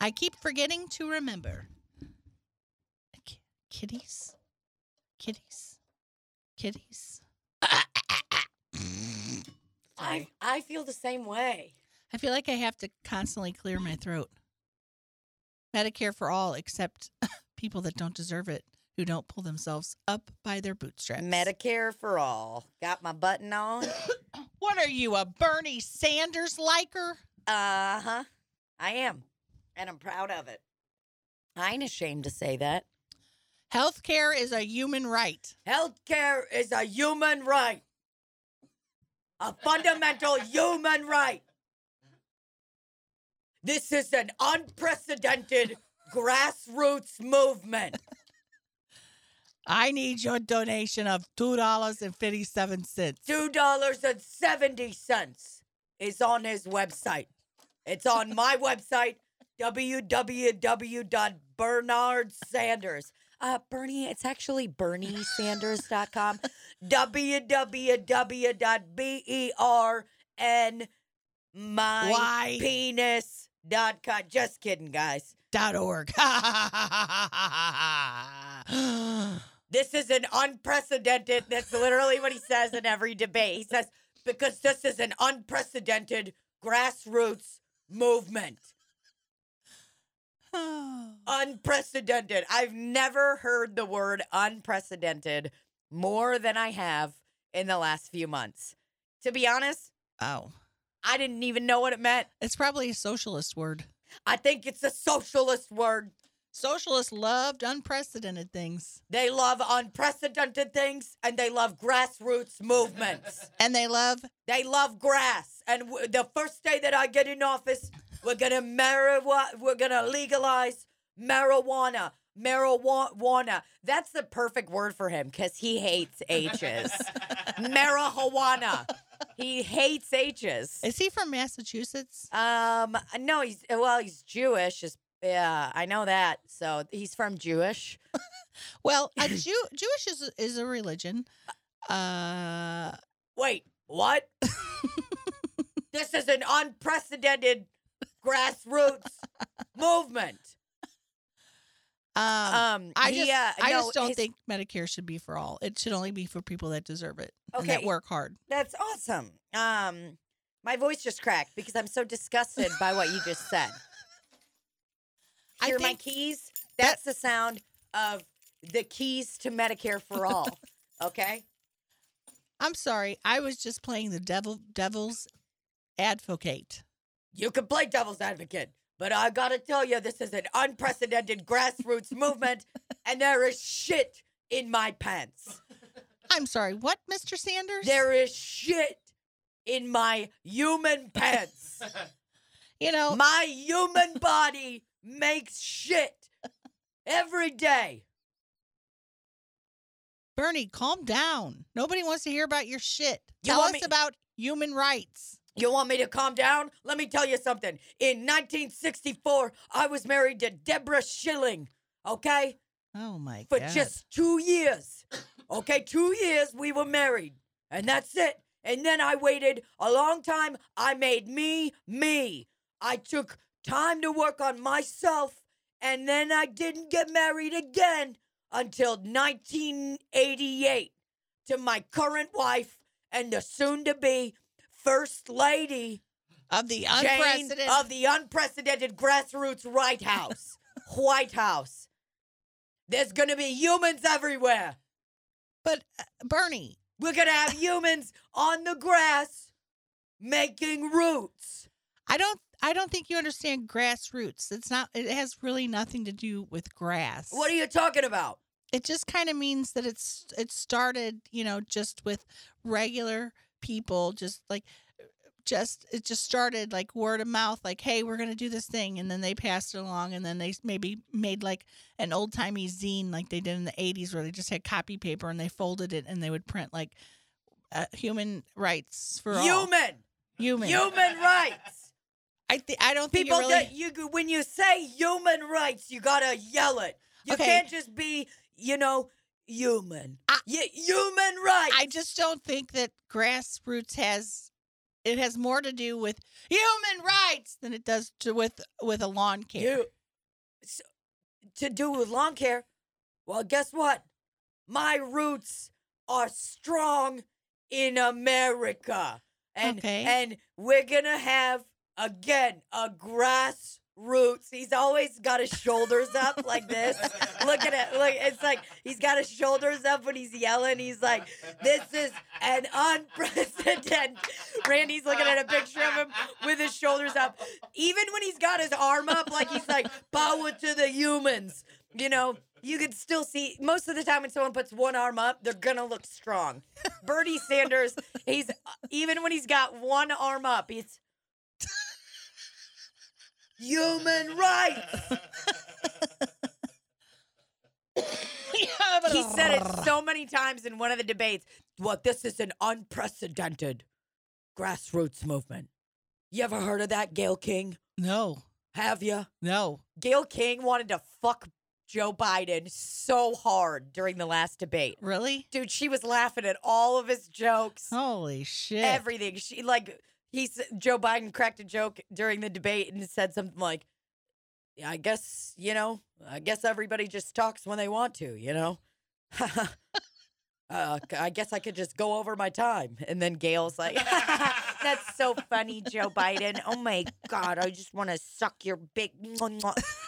I keep forgetting to remember. Kitties, kitties, kitties. I I feel the same way. I feel like I have to constantly clear my throat. Medicare for all, except people that don't deserve it, who don't pull themselves up by their bootstraps. Medicare for all. Got my button on. What are you, a Bernie Sanders liker? Uh huh. I am, and I'm proud of it. I ain't ashamed to say that. Healthcare is a human right. Healthcare is a human right, a fundamental human right. This is an unprecedented grassroots movement. I need your donation of two dollars and fifty-seven cents. Two dollars and seventy cents is on his website. It's on my website, www.bernardsanders. Uh, Bernie, it's actually BernieSanders.com. www.bern my Why? penis.com. Just kidding, guys. Dot org. This is an unprecedented, that's literally what he says in every debate. He says, because this is an unprecedented grassroots movement. Unprecedented. I've never heard the word unprecedented more than I have in the last few months. To be honest, oh, I didn't even know what it meant. it's probably a socialist word. I think it's a socialist word. Socialists loved unprecedented things, They love unprecedented things and they love grassroots movements. and they love They love grass. And w- the first day that I get in office, we're gonna marijuana. We're gonna legalize marijuana. Marijuana. That's the perfect word for him because he hates H's. Marijuana. He hates H's. Is he from Massachusetts? Um, no, he's well, he's Jewish. Is yeah, I know that. So he's from Jewish. Well, a Jew, Jewish is a- is a religion. Uh, Wait, what? this is an unprecedented grassroots movement. um, Um, I he, just, uh, I no, just don't his- think Medicare should be for all. It should only be for people that deserve it and that Okay. work hard. that's awesome. Um, my voice just cracked because I'm so disgusted by what you just said. I Hear my keys? That's the sound of the keys to Medicare for all. Okay. I'm sorry. I was just playing the devil devil's advocate. You can play devil's advocate, but I gotta tell you, this is an unprecedented grassroots movement, and there is shit in my pants. I'm sorry. What, Mr. Sanders? There is shit in my human pants. you know, My human body makes shit every day. Bernie, calm down. Nobody wants to hear about your shit. You Tell us me- about human rights. You want me to calm down? Let me tell you something. In 1964, I was married to Deborah Shiling, okay? Oh my god. For god. just two years. Okay, two years we were married. And that's it. And then I waited a long time. I made me, me. I took time to work on myself. And then I didn't get married again until 1988 to my current wife and the soon to be First Lady of the Jane unprecedented of the unprecedented grassroots White House. White House. There's going to be humans everywhere. But uh, Bernie, We're going to have humans on the grass making roots. I don't I don't think you understand grassroots. It's not it has really nothing to do with grass. What are you talking about? it just kind of means that it's it started, you know, just with regular people just like just it just started like word of mouth like hey we're to do this thing and then they passed it along and then they maybe made like an old-timey zine like they did in the 80s where they just had copy paper and they folded it and they would print like uh, human rights for all Human. human Human rights. I think I don't think People you really that you when you say human rights, you got to yell it. You Okay. can't just be, you know, human. I- human rights. I just don't think that grassroots has it has more to do with human rights than it does to with with a lawn care. You s to do with lawn care. Well, guess what? My roots are strong in America, and Okay. and we're gonna have again a grassroots. He's always got his shoulders up like this. Look at it. Look, it's like he's got his shoulders up when he's yelling. He's like, "This is an unprecedented." Randy's looking at a picture of him with his shoulders up. Even when he's got his arm up, like he's like, "Power to the humans." You know, you could still see most of the time when someone puts one arm up, they're gonna look strong. Bernie Sanders, he's even when he's got one arm up, he's human rights. He said it so many times in one of the debates. What this is an unprecedented grassroots movement. You ever heard of that, Gayle King? No, Have you? no. Gayle King wanted to fuck Joe Biden so hard during the last debate. Really? Dude, she was laughing at all of his jokes, Holy shit! everything. She like he's Joe Biden cracked a joke during the debate and said something like, "Yeah, I guess you know, I guess everybody just talks when they want to, you know." uh, I guess I could just go over my time, and then Gayle's like, "That's so funny, Joe Biden. Oh my god, I just want to suck your big."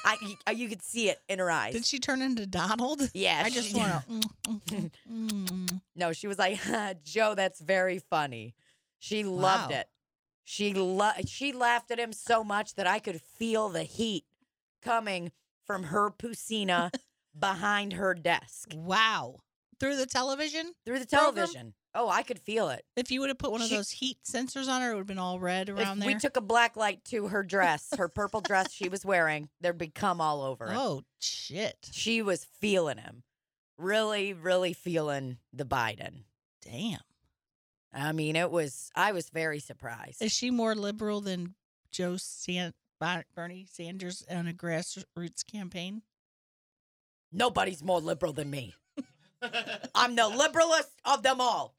I, you, you could see it in her eyes. Did she turn into Donald? Yeah, I just want to. Mm, No, she was like, Joe, that's very funny. She loved Wow. it. She lo- she laughed at him so much that I could feel the heat coming from her pusina behind her desk wow! Through the television. through the television. Oh, I could feel it. If you would have put one of She- those heat sensors on her, it would have been all red If around there. we took a black light to her dress, her purple dress she was wearing, there'd be cum all over it. oh shit! She was feeling him. Really, really feeling the Biden. Damn. I mean, it was, I was very surprised. Is she more liberal than Joe San- Bernie Sanders on a grassroots campaign? Nobody's more liberal than me. I'm the liberalist of them all.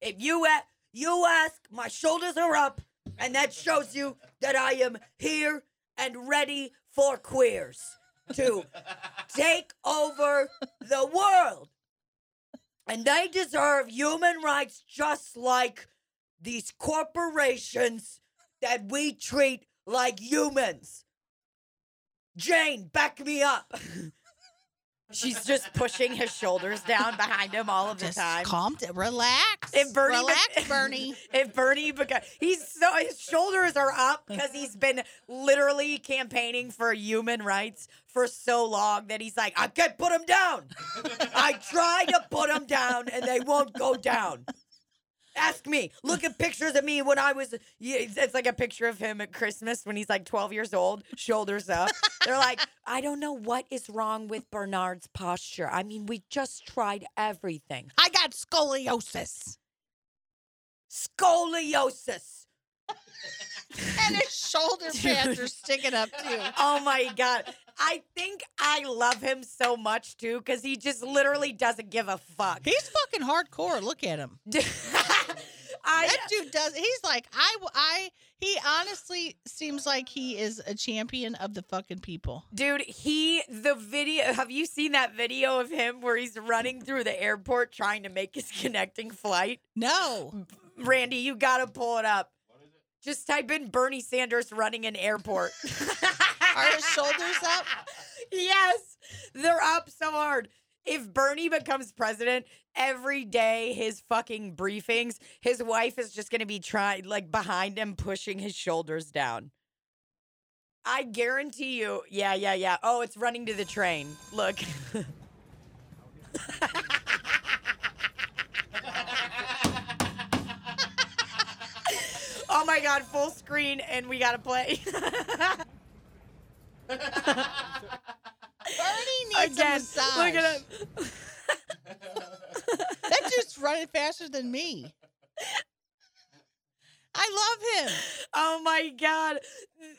If you a- you ask, my shoulders are up, and that shows you that I am here and ready for queers to take over the world. And they deserve human rights just like these corporations that we treat like humans. Jane, back me up. She's just pushing his shoulders down behind him all of the Just time. calm down, relax. If Bernie, relax, bec- Bernie. If Bernie, beca- he's so his shoulders are up because he's been literally campaigning for human rights for so long that he's like, I can't put him down. I try to put them down and they won't go down. Ask me. Look at pictures of me when I was. It's like a picture of him at Christmas when he's like 12 years old, shoulders up. They're like, I don't know what is wrong with Bernard's posture. I mean, we just tried everything. I got scoliosis. Scoliosis. And his shoulder pads are sticking up too. Oh my god. I think I love him so much too because he just literally doesn't give a fuck. He's fucking hardcore. Look at him. I, That dude does. He's like, I, I, he honestly seems like he is a champion of the fucking people. dude, he the video. Have you seen that video of him where he's running through the airport trying to make his connecting flight? No. Randy, you gotta pull it up. Just type in Bernie Sanders running an airport. Are his shoulders up? Yes, they're up so hard. If Bernie becomes president, every day his fucking briefings, his wife is just gonna be trying like behind him, pushing his shoulders down. I guarantee you. Yeah, yeah, yeah. Oh, it's running to the train. Look. oh my god, full screen, and we gotta play. Bernie needs a Again, massage. look at him. That dude's running faster than me. I love him. Oh my god.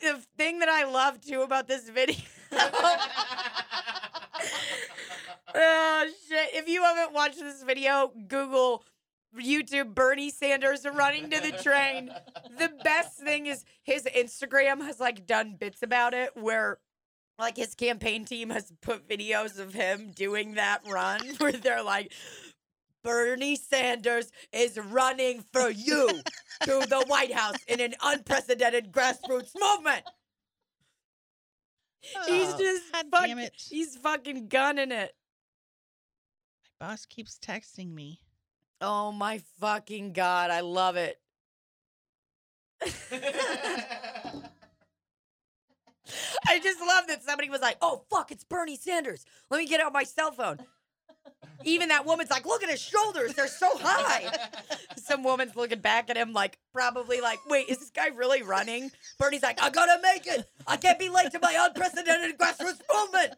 The thing that I love too about this video. oh shit. If you haven't watched this video, Google YouTube Bernie Sanders running to the train. The best thing is his Instagram has like done bits about it where like his campaign team has put videos of him doing that run where they're like Bernie Sanders is running for you to the White House in an unprecedented grassroots movement. He's Oh, just God fuck- damn it. he's fucking gunning it. My boss keeps texting me. Oh my fucking god, I love it. I just love that somebody was like, "Oh fuck, it's Bernie Sanders. Let me get out my cell phone." Even that woman's like, "Look at his shoulders; they're so high." Some woman's looking back at him like, probably like, "Wait, is this guy really running?" Bernie's like, "I gotta make it. I can't be late to my unprecedented grassroots movement."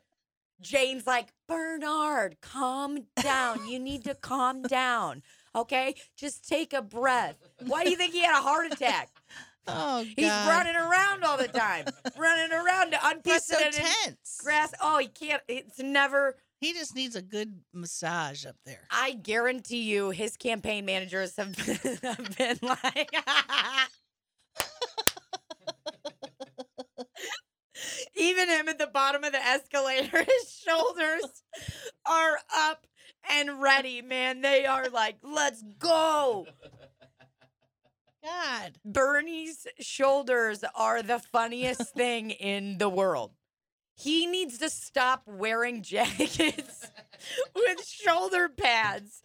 Jane's like, Bernard, calm down. You need to calm down. Okay? Just take a breath. Why do you think he had a heart attack? Oh, God. He's running around all the time, running around to He's so unprecedented tense. grass. Oh, he can't. It's never. He just needs a good massage up there. I guarantee you, his campaign managers have been, have been like. Even him at the bottom of the escalator, his shoulders are up and ready, man. They are like, let's go. God. Bernie's shoulders are the funniest thing in the world. He needs to stop wearing jackets with shoulder pads.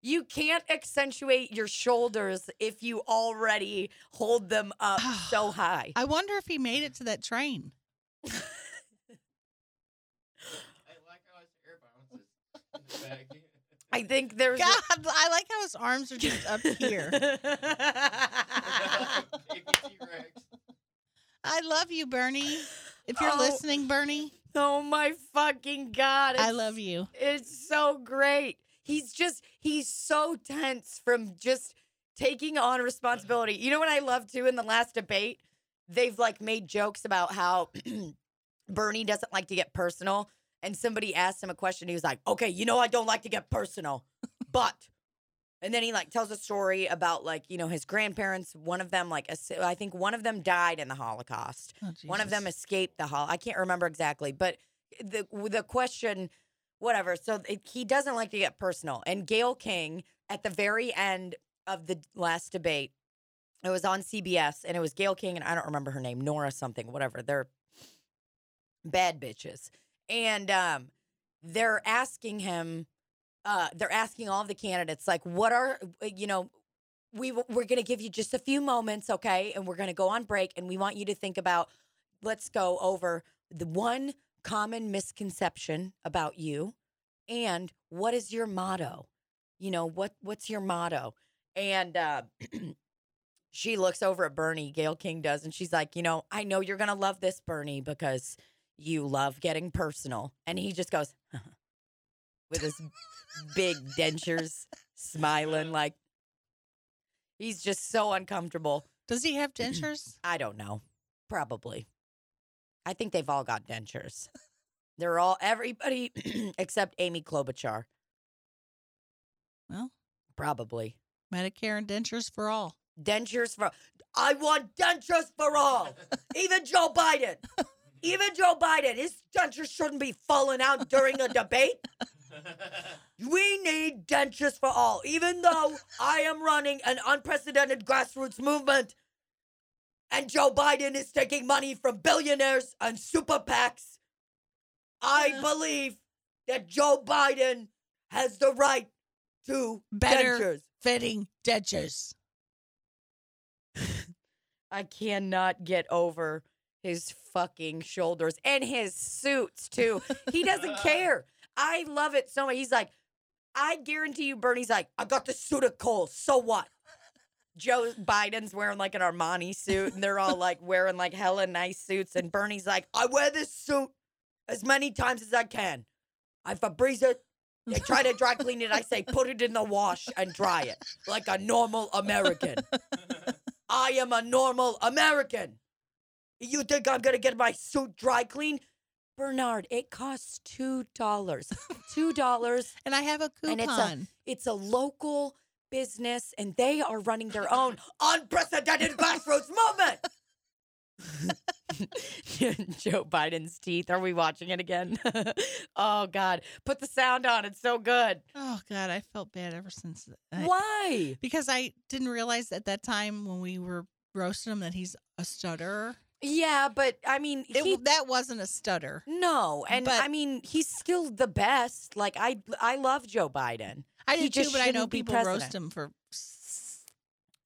You can't accentuate your shoulders if you already hold them up so high. I wonder if he made it to that train. I like how his hair bounces in the back. I think there's God, I like how his arms are just up here. I love you, Bernie. If you're Oh. listening, Bernie, oh my fucking god! I love you. It's so great. He's just he's so tense from just taking on responsibility. You know what I love too in the last debate? They've like made jokes about how Bernie doesn't like to get personal. And somebody asked him a question. He was like, okay, you know, I don't like to get personal, but. And then he like tells a story about like, you know, his grandparents. One of them, like, I think one of them died in the Holocaust. Oh, One of them escaped the hall. I can't remember exactly, but the the question, whatever. So it, he doesn't like to get personal. And Gayle King at the very end of the last debate, it was on CBS, and it was Gayle King and I don't remember her name, Nora something, whatever. They're bad bitches, and um, they're asking him. Uh, they're asking all the candidates, like, what are uh, you know, we we're gonna give you just a few moments, okay, and we're gonna go on break, and we want you to think about. Let's go over the one common misconception about you, and what is your motto? You know what what's your motto? And uh, she looks over at Bernie, Gayle King does, and she's like, you know, I know you're gonna love this, Bernie, because you love getting personal. And he just goes uh-huh, with his big dentures, smiling like he's just so uncomfortable. Does he have dentures? I don't know. Probably. I think they've all got dentures. They're all everybody except Amy Klobuchar. Well, Probably. Medicare and dentures for all. Dentures for I want dentures for all. Even Joe Biden. Even Joe Biden. His dentures shouldn't be falling out during a debate. We need dentures for all. Even though I am running an unprecedented grassroots movement and Joe Biden is taking money from billionaires and super PACs, I believe that Joe Biden has the right to Better dentures. fitting dentures. I cannot get over his fucking shoulders and his suits too. He doesn't care. I love it so much. He's like, I guarantee you, Bernie's like, I got the suit of Cole. So what? Joe Biden's wearing like an Armani suit, and they're all like wearing like hella nice suits. And Bernie's like, I wear this suit as many times as I can. I Febreze it. They try to dry clean it. I say, put it in the wash and dry it like a normal American. I am a normal American. You think I'm gonna get my suit dry clean? Bernard, it costs two dollars. Two dollars. And I have a coupon. And it's a- It's a local business and they are running their own unprecedented grassroots movement. Joe Biden's teeth. Are we watching it again? oh God. Put the sound on. It's so good. Oh God, I felt bad ever since. I- Why? Because I didn't realize at that time when we were roasting him that he's a stutterer. Yeah, but I mean, It, he, that wasn't a stutter. no, and but- I mean, he's still the best. Like I, I love Joe Biden. I He too, just but I know shouldn't be people roast president. him for s-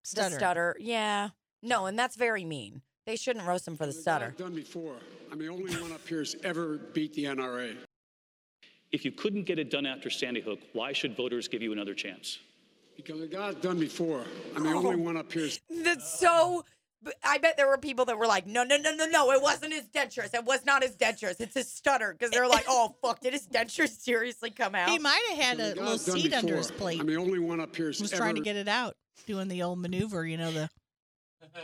The stutter. stutter, yeah. No, and that's very mean. They shouldn't roast him for the The stutter. I've done before. I'm the only one up here who's ever beat the NRA. If you couldn't get it done after Sandy Hook, why should voters give you another chance? Because the guy I've done before. I'm the only oh, one up here That's so. But I bet there were people that were like, no, no, no, no, no, it wasn't his dentures. It was not his dentures. It's his stutter. Because they're like, oh, fuck, did his dentures seriously come out? He might have had the a little I've done seed under his plate. I'm the only one up here who's was ever trying to get it out, doing the old maneuver. You know the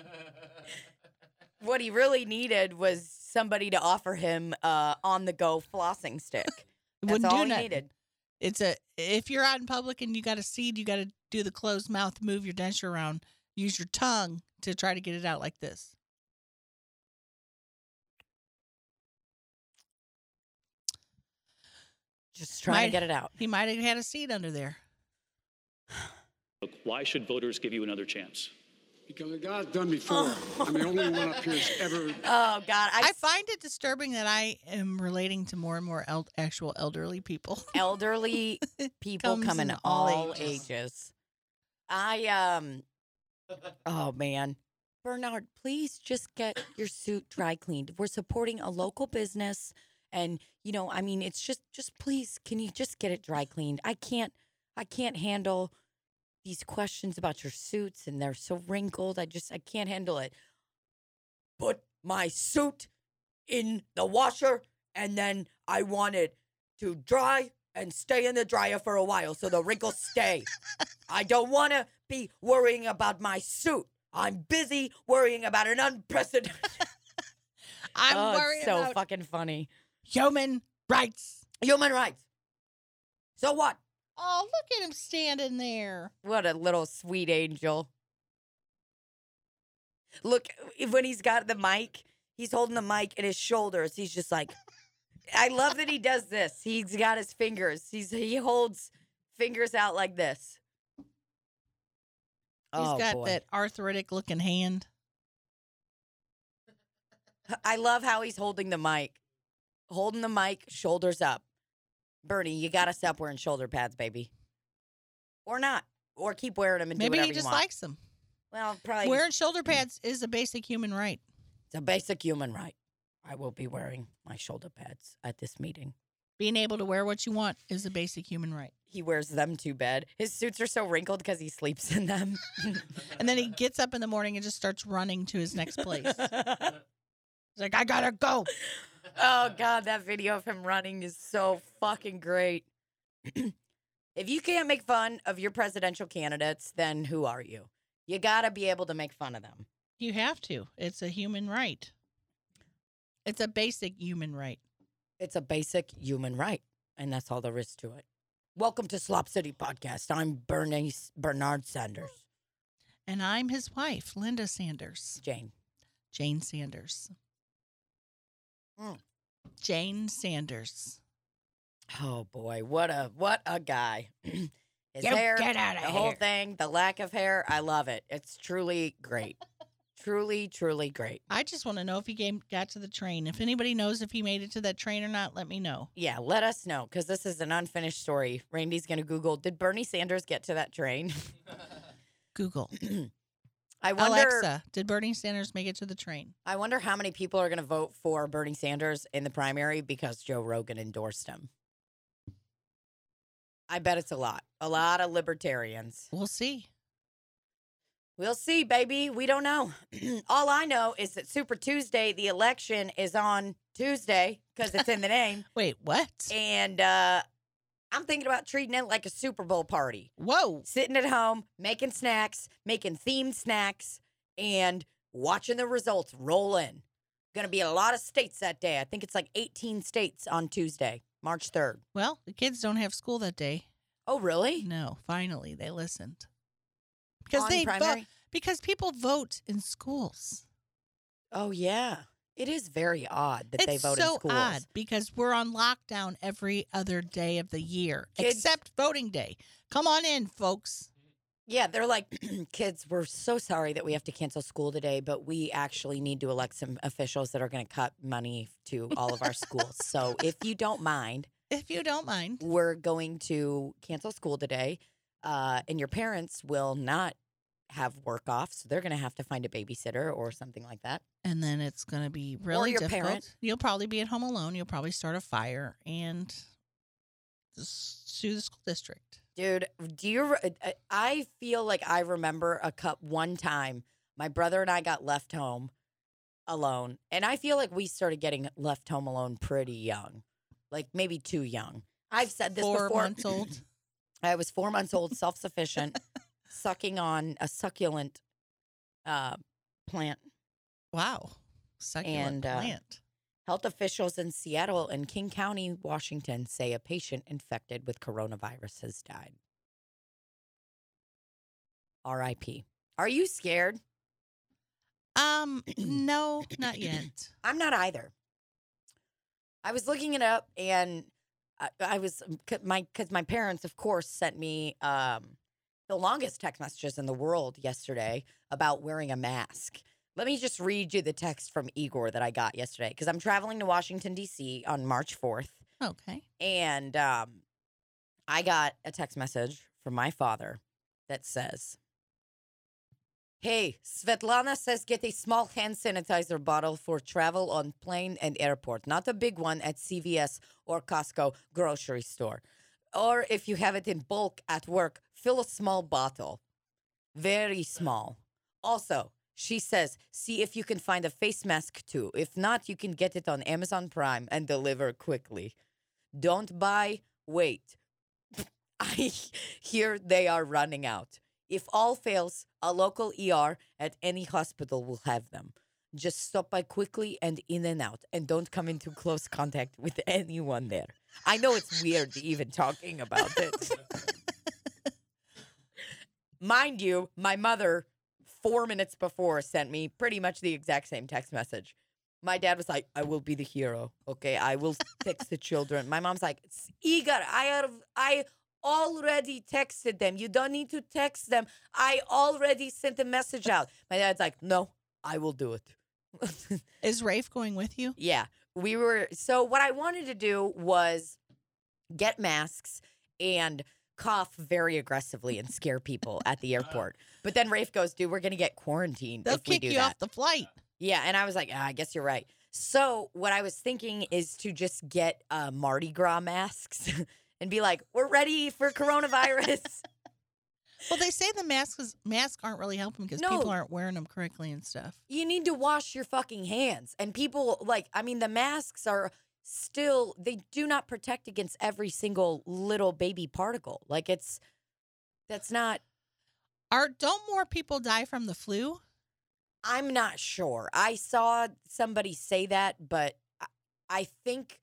what he really needed was somebody to offer him uh, on the go flossing stick. That's wouldn't all do he nothing. needed. It's a if you're out in public and you got a seed, you got to do the closed mouth, move your denture around, use your tongue to try to get it out like this. Just trying Might- to get it out. He might have had a seed under there. Look, Why should voters give you another chance? because the guy I've done before. I'm the only one up here who's ever Oh, God. I, I find it disturbing that I am relating to more and more el- actual elderly people. elderly people Comes come in in all, all ages. ages. I um oh man. Bernard, please just get your suit dry cleaned. We're supporting a local business and you know, I mean, it's just just please can you just get it dry cleaned? I can't I can't handle these questions about your suits and they're so wrinkled. I just I can't handle it. Put my suit in the washer and then I want it to dry and stay in the dryer for a while so the wrinkles stay. I don't want to be worrying about my suit. I'm busy worrying about an unprecedented. I'm oh, worried so about fucking funny. human rights. Human rights. So what? Oh, look at him standing there. What a little sweet angel. Look, when he's got the mic, he's holding the mic in his shoulders. He's just like, I love that he does this. He's got his fingers. He's he holds fingers out like this. He's oh, got boy. that arthritic looking hand. I love how he's holding the mic, holding the mic, shoulders up. Bernie, you gotta stop wearing shoulder pads, baby, or not, or keep wearing them and Maybe he just likes them. well, probably Wearing shoulder hmm. pads is a basic human right. it's a basic human right. I will be wearing my shoulder pads at this meeting. Being able to wear what you want is a basic human right. He wears them to bed. His suits are so wrinkled because he sleeps in them. And then he gets up in the morning and just starts running to his next place. He's like, I gotta go. oh god, that video of him running is so fucking great. if you can't make fun of your presidential candidates, then who are you? You got to be able to make fun of them. You have to. It's a human right. It's a basic human right. It's a basic human right, and that's all there is to it. Welcome to Slop City Podcast. I'm Bernice Bernard Sanders. And I'm his wife, Linda Sanders. Jane. Jane Sanders. Mm. Jane Sanders. Oh boy, what a what a guy. His You hair, get outta the whole thing, the lack of hair, I love it. It's truly great. Truly, truly great. I just want to know if he came, got to the train. If anybody knows if he made it to that train or not, let me know. Yeah, let us know because this is an unfinished story. Randy's gonna Google. Did Bernie Sanders get to that train? Google. I wonder. Alexa, did Bernie Sanders make it to the train? I wonder how many people are gonna vote for Bernie Sanders in the primary because Joe Rogan endorsed him. I bet it's a lot. A lot of libertarians. We'll see. We'll see, baby. We don't know. All I know is that Super Tuesday, the election is on Tuesday because it's in the name. Wait, what? And uh, I'm thinking about treating it like a Super Bowl party. Whoa. Sitting at home, making snacks, making themed snacks, and watching the results roll in. Going to be a lot of states that day. I think it's like 18 states on Tuesday, March 3rd. Well, the kids don't have school that day. Oh, really? No, finally, they listened. Because they primary. because people vote in schools. Oh yeah, it is very odd that it's they vote so in schools. odd because we're on lockdown every other day of the year Kids- except voting day. Come on in, folks. Yeah, they're like, kids, we're so sorry that we have to cancel school today, but we actually need to elect some officials that are going to cut money to all of our schools. So if you don't mind, If you don't mind. we're going to cancel school today, uh, and your parents will not have work off, so they're going to have to find a babysitter or something like that. And then it's going to be really difficult. parent. You'll probably be at home alone. You'll probably start a fire and sue the school district. Dude, do you? uh, I feel like I remember a cup one time. My brother and I got left home alone, and I feel like we started getting left home alone pretty young, like maybe too young. I've said this Four before. months old. I was four months old, self sufficient, sucking on a succulent uh, plant. Wow. Succulent And, uh, plant. Health officials in Seattle and King County, Washington say a patient infected with coronavirus has died. RIP. Are you scared? Um, no, not yet. I'm not either. I was looking it up and I, I was um, my because my parents, of course, sent me um, the longest text messages in the world yesterday about wearing a mask. Let me just read you the text from Igor that I got yesterday because I'm traveling to Washington D.C. on March 4th, Okay. and um, I got a text message from my father that says, Hey, Svetlana says get a small hand sanitizer bottle for travel on plane and airport, not a big one at CVS or Costco grocery store. Or if you have it in bulk at work, fill a small bottle. Very small. Also, she says, see if you can find a face mask too. If not, you can get it on Amazon Prime and deliver quickly. Don't buy, wait. I hear they are running out. If all fails, a local ER at any hospital will have them. Just stop by quickly and in and out, and don't come into close contact with anyone there. I know it's weird even talking about it. Mind you, my mother, four minutes before, sent me pretty much the exact same text message. My dad was like, I will be the hero. Okay, I will fix the children. My mom's like, "S- Igor, I have I already texted them. You don't need to text them. I already sent a message out. My dad's like, No, I will do it. Is Rafe going with you? Yeah. We were so what I wanted to do was get masks and cough very aggressively and scare people at the airport. But then Rafe goes, dude, we're gonna get quarantined They'll if we do you that. off the flight. Yeah, and I was like, ah, I guess you're right. So what I was thinking is to just get uh, Mardi Gras masks and be like, we're ready for coronavirus. Well, they say the masks masks aren't really helping because No. people aren't wearing them correctly and stuff. you need to wash your fucking hands. And people like, I mean, the masks are still they do not protect against every single little baby particle. Like it's that's not Are don't more people die from the flu? I'm not sure. I saw somebody say that, but I- I think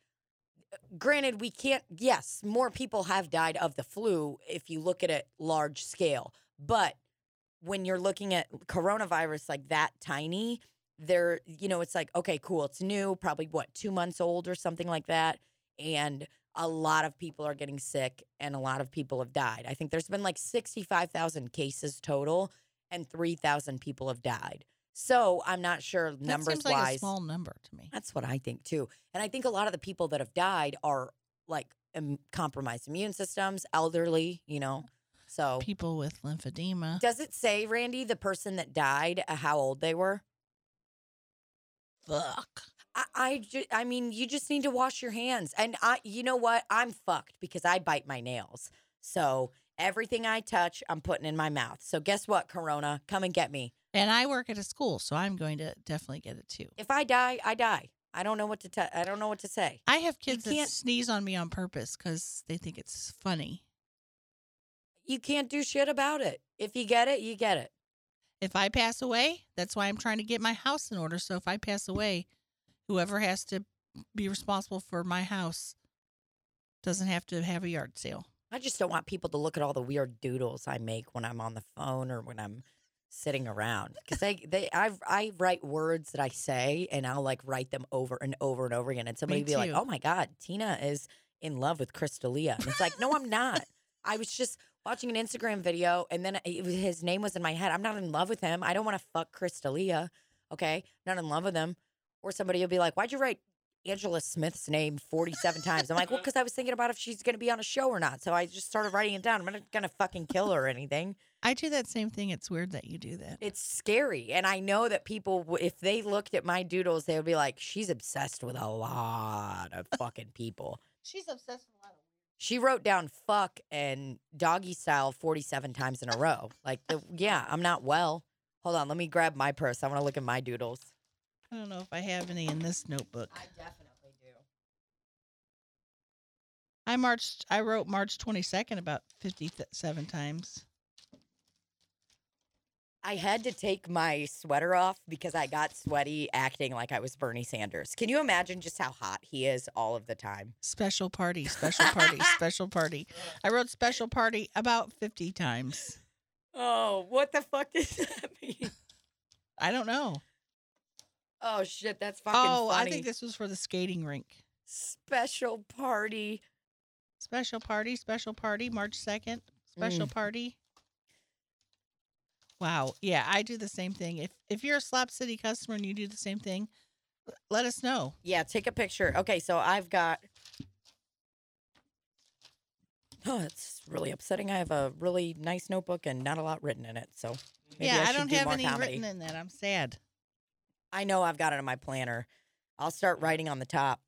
granted we can't yes, more people have died of the flu if you look at it large scale. But when you're looking at coronavirus like that tiny, there you know, it's like okay, cool, it's new, probably what, 2 months old or something like that, and a lot of people are getting sick and a lot of people have died. I think there's been like 65,000 cases total and 3,000 people have died. So I'm not sure That numbers seems like wise. a small number to me. That's what I think too. And I think a lot of the people that have died are like um, compromised immune systems, elderly, you know. So People with lymphedema. does it say, Randy, the person that died, uh, how old they were? Fuck. I, I, ju- I mean, you just need to wash your hands. And I, you know what? I'm fucked because I bite my nails. So everything I touch, I'm putting in my mouth. So guess what, Corona? Come and get me. And I work at a school, so I'm going to definitely get it too. If I die, I die. I don't know what to. Te- I don't know what to say. I have kids that can't- sneeze on me on purpose because they think it's funny. You can't do shit about it. If you get it, you get it. If I pass away, that's why I'm trying to get my house in order. So if I pass away, whoever has to be responsible for my house doesn't have to have a yard sale. I just don't want people to look at all the weird doodles I make when I'm on the phone or when I'm sitting around because they they I I write words that I say and I'll like write them over and over and over again and somebody be like, "Oh my god, Tina is in love with Crystalia." And it's like, "No, I'm not. I was just watching an Instagram video and then was, his name was in my head. I'm not in love with him. I don't want to fuck Crystalia. Okay, not in love with him." Or somebody will be like, "Why'd you write Angela Smith's name 47 times. I'm like, well, because I was thinking about if she's going to be on a show or not. So I just started writing it down. I'm not going to fucking kill her or anything. I do that same thing. It's weird that you do that. It's scary. And I know that people, if they looked at my doodles, they would be like, she's obsessed with a lot of fucking people. She's obsessed with a lot of She wrote down fuck and doggy style 47 times in a row. Like, the, yeah, I'm not well. Hold on. Let me grab my purse. I want to look at my doodles. I don't know if I have any in this notebook. I definitely do. I marched. I wrote March 22nd about 57 times. I had to take my sweater off because I got sweaty acting like I was Bernie Sanders. Can you imagine just how hot he is all of the time? Special party, special party, special party. I wrote special party about 50 times. Oh, what the fuck does that mean? I don't know. Oh shit, that's fucking Oh, funny. I think this was for the skating rink. special party. Special party, special party, March 2nd. Special mm. party. Wow. Yeah, I do the same thing. If if you're a Slap City customer and you do the same thing, let us know. Yeah, take a picture. Okay, so I've got. Oh, it's really upsetting. I have a really nice notebook and not a lot written in it. So maybe yeah, I, I, don't do have any comedy. written in that. I'm sad. I know I've got it in my planner. I'll start writing on the top.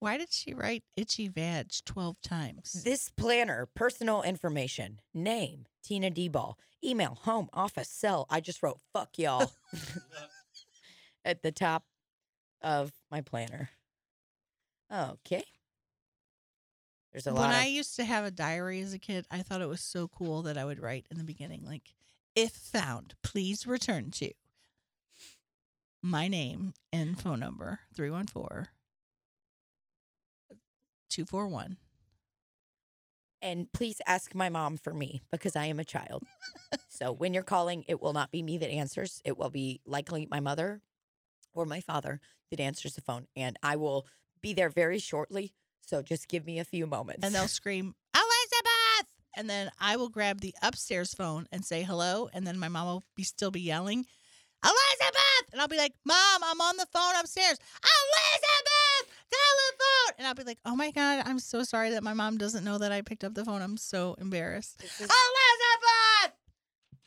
Why did she write itchy vag 12 times? This planner, personal information, name, Tina D-Ball, email, home, office, cell. I just wrote fuck y'all at the top of my planner. Okay. There's a lot when lot I used to have a diary as a kid, I thought it was so cool that I would write in the beginning, like, if found, please return to my name and phone number 314 241. and please ask my mom for me because I am a child. so when you're calling, it will not be me that answers. It will be likely my mother or my father that answers the phone and I will be there very shortly. So just give me a few moments. And they'll scream! And then I will grab the upstairs phone and say hello. And then my mom will be still be yelling, Elizabeth! And I'll be like, Mom, I'm on the phone upstairs. Elizabeth! Telephone! And I'll be like, Oh my God, I'm so sorry that my mom doesn't know that I picked up the phone. I'm so embarrassed. Is Elizabeth!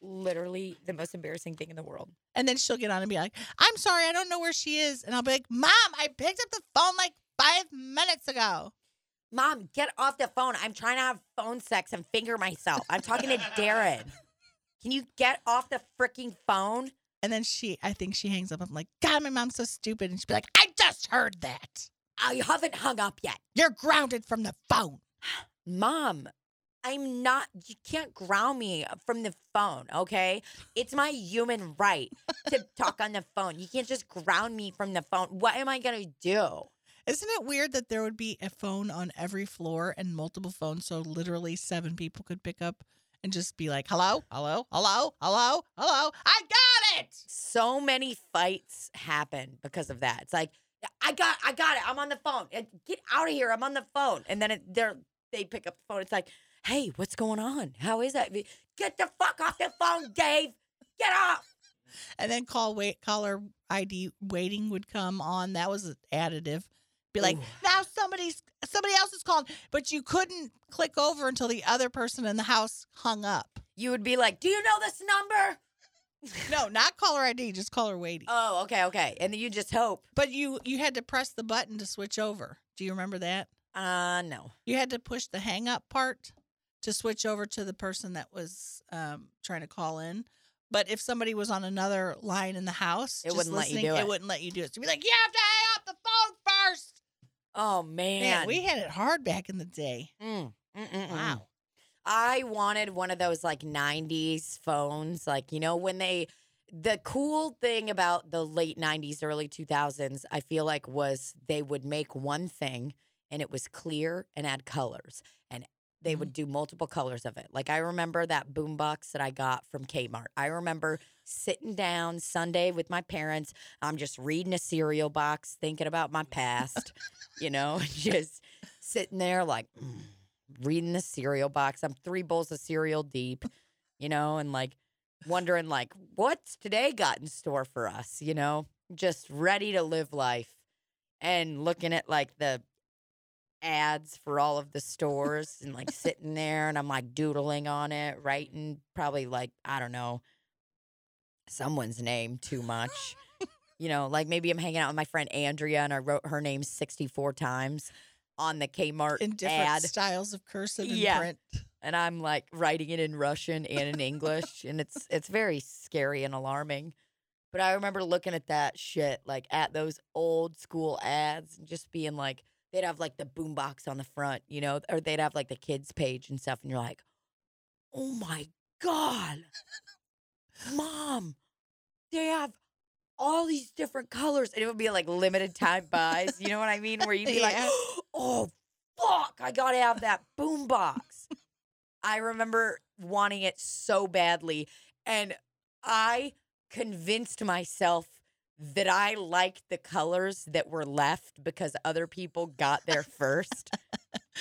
literally the most embarrassing thing in the world. And then she'll get on and be like, I'm sorry, I don't know where she is. And I'll be like, Mom, I picked up the phone like five minutes ago. Mom, get off the phone. I'm trying to have phone sex and finger myself. I'm talking to Darren. Can you get off the freaking phone? And then she, I think she hangs up. I'm like, God, my mom's so stupid. And she'd be like, I just heard that. I haven't hung up yet. You're grounded from the phone. Mom, I'm not, you can't ground me from the phone, okay? It's my human right to talk on the phone. You can't just ground me from the phone. What am I going to do? Isn't it weird that there would be a phone on every floor and multiple phones so literally seven people could pick up and just be like, hello, hello, hello, hello, hello. I got it. So many fights happen because of that. It's like, I got, I got it. I'm on the phone. Get out of here. I'm on the phone. And then it, they're, they pick up the phone. It's like, hey, what's going on? How is that? Get the fuck off the phone, Dave. Get off. And then call wait caller ID waiting would come on. That was additive. Be like, Ooh. now somebody's somebody else is calling, but you couldn't click over until the other person in the house hung up. You would be like, do you know this number? No, not caller ID, just caller waiting. Oh, okay, okay. And then you just hope. But you you had to press the button to switch over. Do you remember that? Uh, no. You had to push the hang up part to switch over to the person that was um, trying to call in. But if somebody was on another line in the house, It wouldn't let you do it. It wouldn't let you do it. So you'd be like, you have to hang up the phone first. Oh man. Man, we had it hard back in the day. Mm, mm, mm, mm. Wow. I wanted one of those like 90s phones. Like, you know, when they, the cool thing about the late 90s, early 2000s, I feel like was they would make one thing and it was clear and add colors. And they would do multiple colors of it. Like I remember that boombox that I got from Kmart. I remember sitting down Sunday with my parents. I'm just reading a cereal box, thinking about my past, you know, just sitting there like mm, reading the cereal box. I'm three bowls of cereal deep, you know, and like wondering like what's today got in store for us, you know, just ready to live life and looking at like the ads for all of the stores and like sitting there and I'm like doodling on it, writing probably like, I don't know, someone's name too much. you know, like maybe I'm hanging out with my friend Andrea and I wrote her name 64 times on the Kmart in different ad styles of cursive and Yeah. print. and I'm like writing it in Russian and in English, and it's it's very scary and alarming. But I remember looking at that shit, like at those old school ads, and just being like, they'd have like the boombox on the front, you know, or they'd have like the kids page and stuff, and you're like, oh my god, mom, they have all these different colors, and it would be like limited time buys. You know what I mean? Where you'd be like, oh fuck, I gotta have that boombox. I remember wanting it so badly. And I convinced myself that I liked the colors that were left because other people got there first.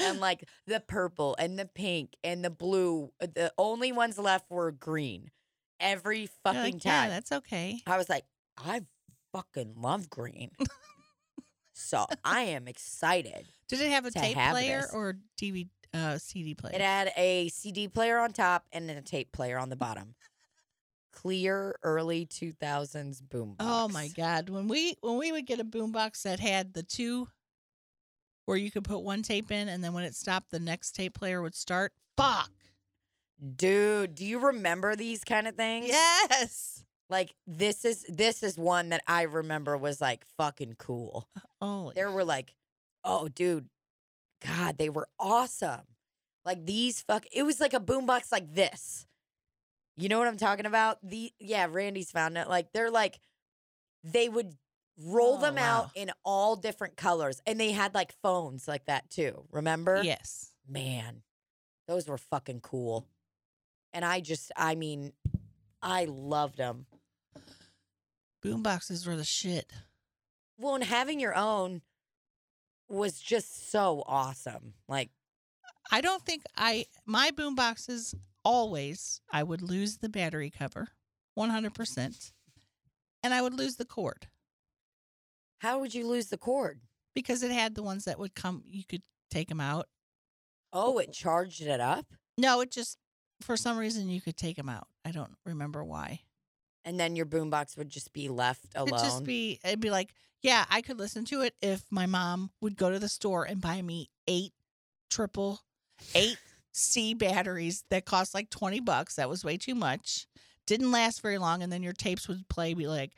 and like the purple and the pink and the blue, uh, the only ones left were green. Every fucking like, time. yeah, that's okay. I was like, I fucking love green. so I am excited. Did it have a tape have player this. or DVD uh, CD player? It had a CD player on top and then a tape player on the bottom. Clear early 2000s boom. Oh my god! When we when we would get a boombox that had the two, where you could put one tape in, and then when it stopped, the next tape player would start. Fuck. Dude, do you remember these kind of things? Yes. Like this is this is one that I remember was like fucking cool. Oh, There were like, oh dude, God, they were awesome. Like these fuck it was like a boombox like this. You know what I'm talking about? The yeah, Randy's found it. Like they're like they would roll Oh, them out in all different colors. And they had like phones like that too. Remember? yes. Man, those were fucking cool. And I just I mean, I loved them. Boomboxes were the shit. Well, and having your own was just so awesome. Like I don't think I my boomboxes always I would lose the battery cover, one hundred percent, and I would lose the cord How would you lose the cord? because it had the ones that would come. You could take them out. Oh, it charged it up? No, it just for some reason you could take them out. I don't remember why. And then your boombox would just be left alone. It'd just be it'd be like, yeah, I could listen to it if my mom would go to the store and buy me eight triple eight C batteries that cost like 20 bucks. That was way too much. Didn't last very long and then your tapes would play be like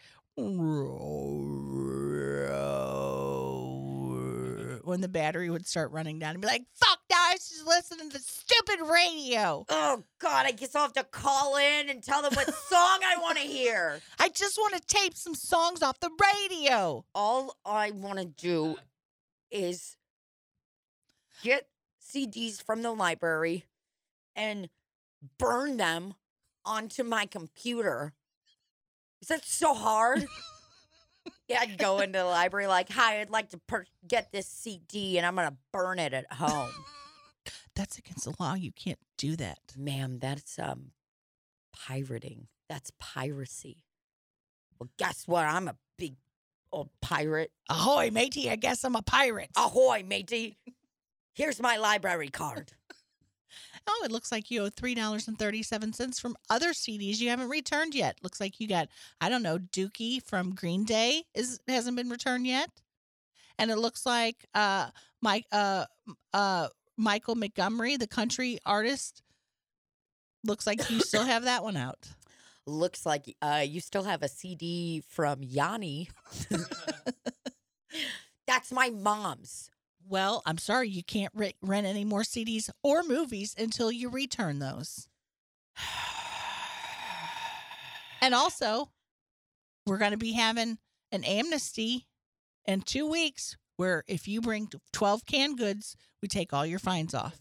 when the battery would start running down and be like, fuck now, I just listening to stupid radio. oh, God, I guess I'll have to call in and tell them what song I want to hear. I just want to tape some songs off the radio. All I want to do is get CDs from the library and burn them onto my computer. Is that so hard? yeah, I'd go into the library like, "Hi, I'd like to per- get this CD, and I'm gonna burn it at home." That's against the law. You can't do that. Ma'am, that's um pirating. That's piracy. Well, guess what? I'm a big old pirate. Ahoy, matey. I guess I'm a pirate. Ahoy, matey. Here's my library card. Oh, it looks like you owe three dollars and thirty-seven cents from other CDs you haven't returned yet. Looks like you got, I don't know, Dookie from Green Day is hasn't been returned yet, and it looks like uh Mike uh uh Michael Montgomery, the country artist, looks like you still have that one out. Looks like uh, you still have a CD from Yanni. That's my mom's. Well, I'm sorry, you can't re- rent any more CDs or movies until you return those. And also, we're going to be having an amnesty in two weeks where if you bring 12 canned goods, we take all your fines off.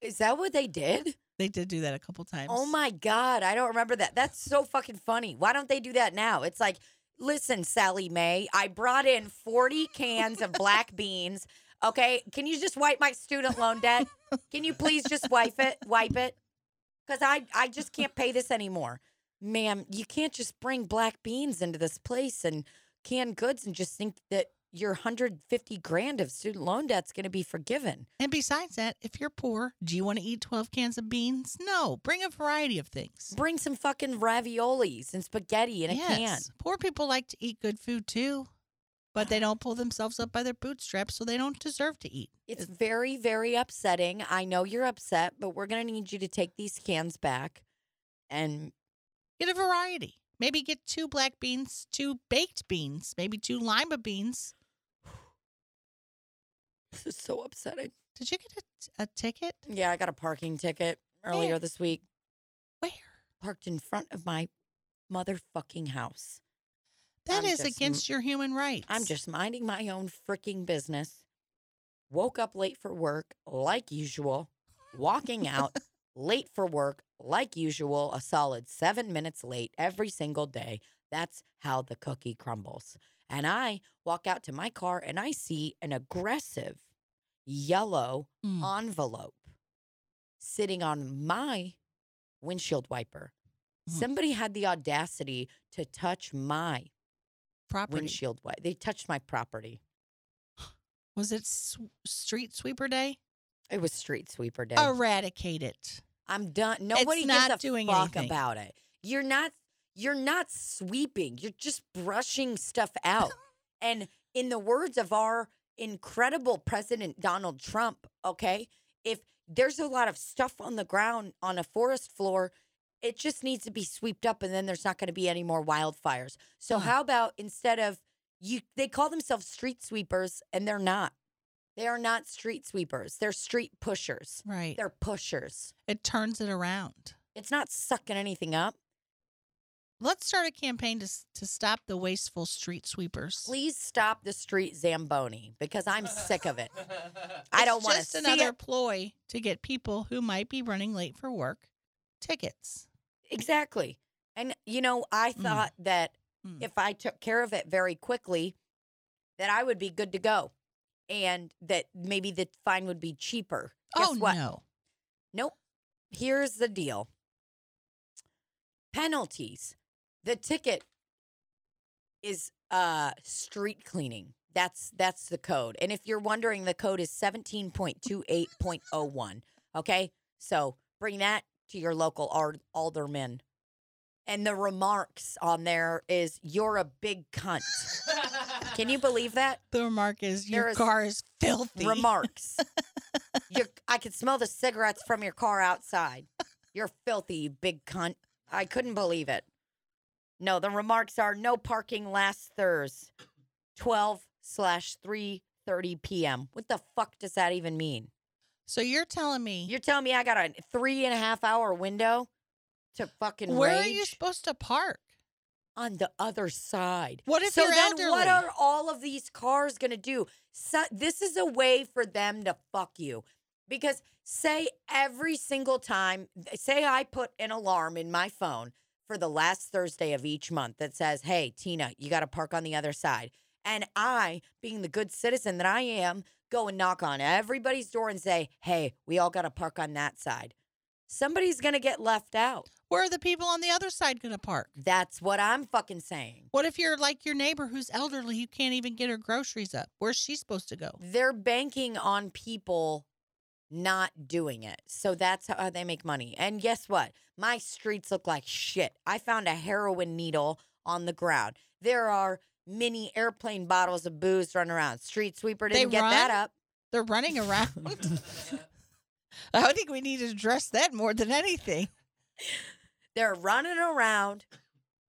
Is that what they did? They did do that a couple oh times. Oh my God. I don't remember that. That's so fucking funny. Why don't they do that now? It's like, listen, Sallie Mae, I brought in 40 cans of black beans. Okay. Can you just wipe my student loan debt? Can you please just wipe it? Wipe it? Because I, I just can't pay this anymore. Ma'am, you can't just bring black beans into this place and canned goods and just think that your 150 grand of student loan debt's going to be forgiven. And besides that, if you're poor, do you want to eat 12 cans of beans? No, bring a variety of things. Bring some fucking raviolis and spaghetti in a can. Poor people like to eat good food too, but they don't pull themselves up by their bootstraps, so they don't deserve to eat. It's very, very upsetting. I know you're upset, but we're going to need you to take these cans back. And Get a variety. Maybe get two black beans, two baked beans, maybe two lima beans. this is so upsetting. Did you get a, a ticket? Yeah, I got a parking ticket earlier Where? this week, Where? parked in front of my motherfucking house. That I'm is just- against your human rights. I'm just minding my own freaking business. Woke up late for work, like usual. Walking out, late for work, like usual. A solid seven minutes late every single day. That's how the cookie crumbles. And I walk out to my car and I see an aggressive yellow Mm. envelope sitting on my windshield wiper. Mm. Somebody had the audacity to touch my property. windshield wiper. They touched my property. Was it s- street sweeper day? It was street sweeper day. Eradicate it. I'm done. Nobody not gives a doing fuck anything. about it. You're not. You're not sweeping. You're just brushing stuff out. and in the words of our incredible President Donald Trump, okay, if there's a lot of stuff on the ground on a forest floor, it just needs to be swept up, and then there's not going to be any more wildfires. So Huh. how about instead of you? They call themselves street sweepers, and they're not. They are not street sweepers. They're street pushers. Right. They're pushers. It turns it around. It's not sucking anything up. Let's start a campaign to to stop the wasteful street sweepers. Please stop the street Zamboni because I'm sick of it. I don't want to just see another it. ploy to get people who might be running late for work tickets. Exactly. And you know, I Mm. thought that Mm. if I took care of it very quickly, that I would be good to go, and that maybe the fine would be cheaper. Guess oh what? no. Nope. Here's the deal. Penalties. The ticket is uh street cleaning. That's that's the code. And if you're wondering, the code is 17.28.01. Okay? So bring that to your local alderman. And the remarks on there is you're a big cunt. Can you believe that? The remark is your There car is filthy. remarks. I could smell the cigarettes from your car outside. You're filthy, you big cunt. I couldn't believe it. No, the remarks are no parking last Thursday, 12 slash 3.30 p.m. What the fuck does that even mean? So you're telling me You're telling me I got a three and a half hour window to fucking where rage? are you supposed to park? on the other side. What if so you're then what are all of these cars going to do? So, this is a way for them to fuck you. Because say every single time, say I put an alarm in my phone for the last Thursday of each month that says, "Hey, Tina, you got to park on the other side." And I, being the good citizen that I am, go and knock on everybody's door and say, "Hey, we all got to park on that side." Somebody's going to get left out. Where are the people on the other side going to park? That's what I'm fucking saying. What if you're like your neighbor who's elderly who can't even get her groceries up? Where's she supposed to go? they're banking on people not doing it. So that's how they make money. And guess what? My streets look like shit. I found a heroin needle on the ground. There are mini airplane bottles of booze running around. Street sweeper didn't get that up. They're running around. I think we need to address that more than anything. They're running around,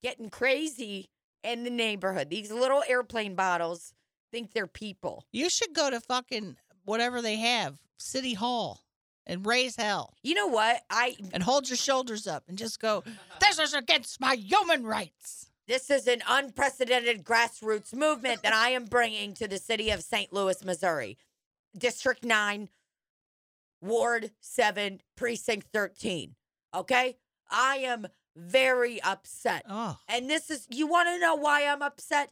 getting crazy in the neighborhood. These little airplane bottles think they're people. You should go to fucking whatever they have, City Hall, and raise hell You know what? I and hold your shoulders up and just go, This is against my human rights. This is an unprecedented grassroots movement that I am bringing to the city of St. Louis, Missouri. District 9, Ward 7, Precinct 13. Okay? I am very upset. Oh, And this is, you want to know why I'm upset,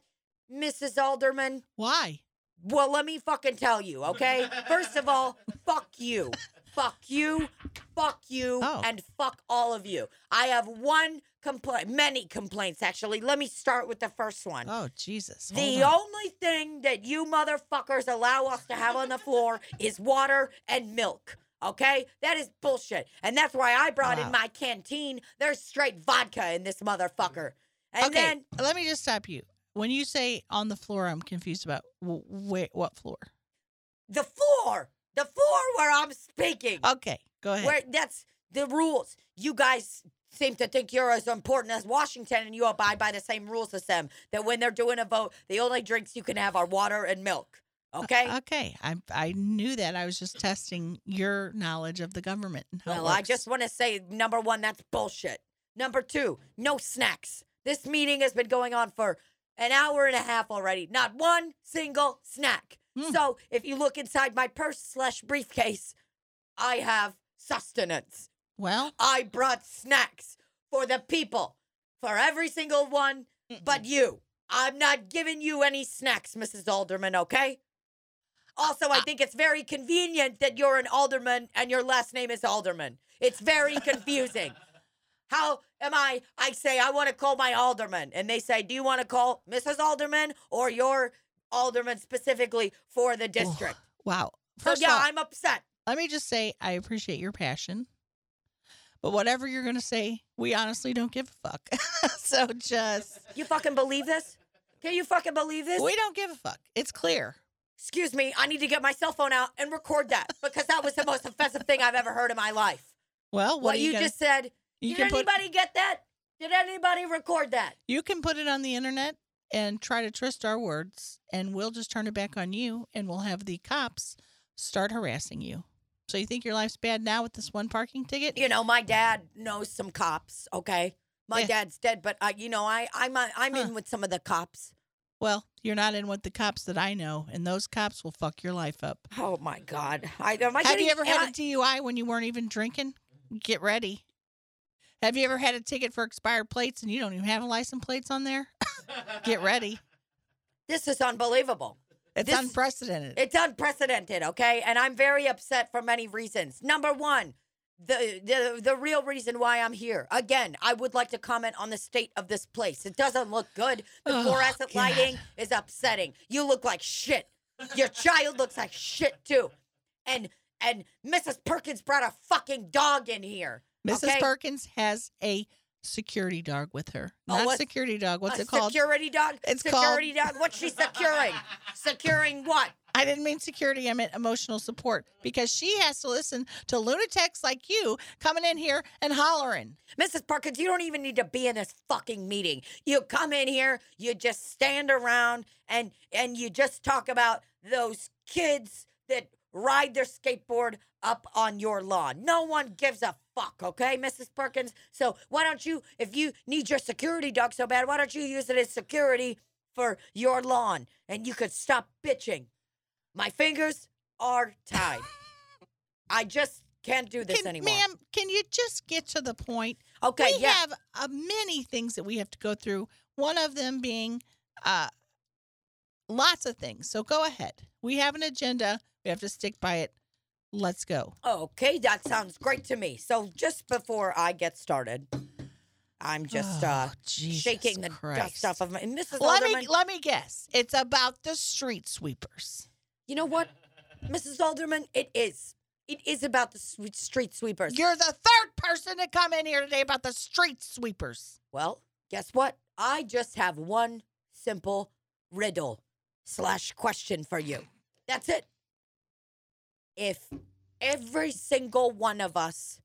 Mrs. Alderman? why? Well, let me fucking tell you, okay? First of all, fuck you. Fuck you. Fuck you. Oh. And fuck all of you. I have one complaint, many complaints, actually. Let me start with the first one. Oh, Jesus. The on. only thing that you motherfuckers allow us to have on the floor is water and milk. Okay? That is bullshit. And that's why I brought Wow. in my canteen. There's straight vodka in this motherfucker. And okay, then let me just stop you. When you say on the floor, I'm confused about wh- what floor. the floor, the floor where I'm speaking. Okay, go ahead. Where that's the rules. You guys seem to think you're as important as Washington and you abide by the same rules as them. That when they're doing a vote, the only drinks you can have are water and milk. Okay? Okay, I I knew that. I was just testing your knowledge of the government. And how well, I just want to say number one, that's bullshit. Number two, no snacks. This meeting has been going on for an hour and a half already. Not one single snack. Hmm. So if you look inside my purse slash briefcase, I have sustenance. Well, I brought snacks for the people, for every single one but you. I'm not giving you any snacks, Mrs. Alderman, okay? Also, I ah. think it's very convenient that you're an alderman and your last name is Alderman. It's very confusing. How am I? I say, I want to call my alderman. And they say, Do you want to call Mrs. Alderman or your alderman specifically for the district? wow. So, First yeah, all, I'm upset. let me just say I appreciate your passion, but whatever you're gonna say, we honestly don't give a fuck. so just You fucking believe this? Can you fucking believe this? we don't give a fuck. It's clear. Excuse me, I need to get my cell phone out and record that because that was the most offensive thing I've ever heard in my life. Well, what, What, you, gonna, just said. you Did can put anybody get that? Did anybody record that? you can put it on the internet and try to twist our words, and we'll just turn it back on you, and we'll have the cops start harassing you. So you think your life's bad now with this one parking ticket? You know, my dad knows some cops. Okay, my Yeah. dad's dead, but uh, you know, I I'm uh, I'm Huh. in with some of the cops. Well, you're not in with the cops that I know, and those cops will fuck your life up. Oh my God! I am I Have getting, you ever had I- a DUI when you weren't even drinking? Get ready. Have you ever had a ticket for expired plates and you don't even have a license plates on there? Get ready. This is unbelievable. It's This- unprecedented. It's unprecedented, okay? And I'm very upset for many reasons. Number one, the, the the real reason why I'm here. Again, I would like to comment on the state of this place. It doesn't look good. The Oh, fluorescent God. lighting is upsetting. You look like shit. Your child looks like shit too. And and Mrs. Perkins brought a fucking dog in here. Mrs. okay? Perkins has a security dog with her. Oh, Not what- security dog. What's a it called? Security dog. It's called- security dog. What's she securing? securing what? I didn't mean security. I meant emotional support because she has to listen to lunatics like you coming in here and hollering. Mrs. Parkins, you don't even need to be in this fucking meeting. You come in here, you just stand around and and you just talk about those kids that ride their skateboard up on your lawn. No one gives a fuck, okay, Mrs. Perkins? So why don't you, if you need your security dog so bad, why don't you use it as security for your lawn and you could stop bitching. My fingers are tied. I just can't do this Can, anymore. Ma'am, can you just get to the point? okay, we yeah. have uh, many things that we have to go through. One of them being uh, lots of things. So go ahead. We have an agenda. We have to stick by it. Let's go. Okay, that sounds great to me. So just before I get started, I'm just uh Oh, Jesus shaking the Christ. dust off of my Mrs. Let Alderman. me let me guess. It's about the street sweepers. you know what, Mrs. Alderman, it is. It is about the street sweepers. You're the third person to come in here today about the street sweepers. well, guess what? I just have one simple riddle slash question for you. That's it. If every single one of us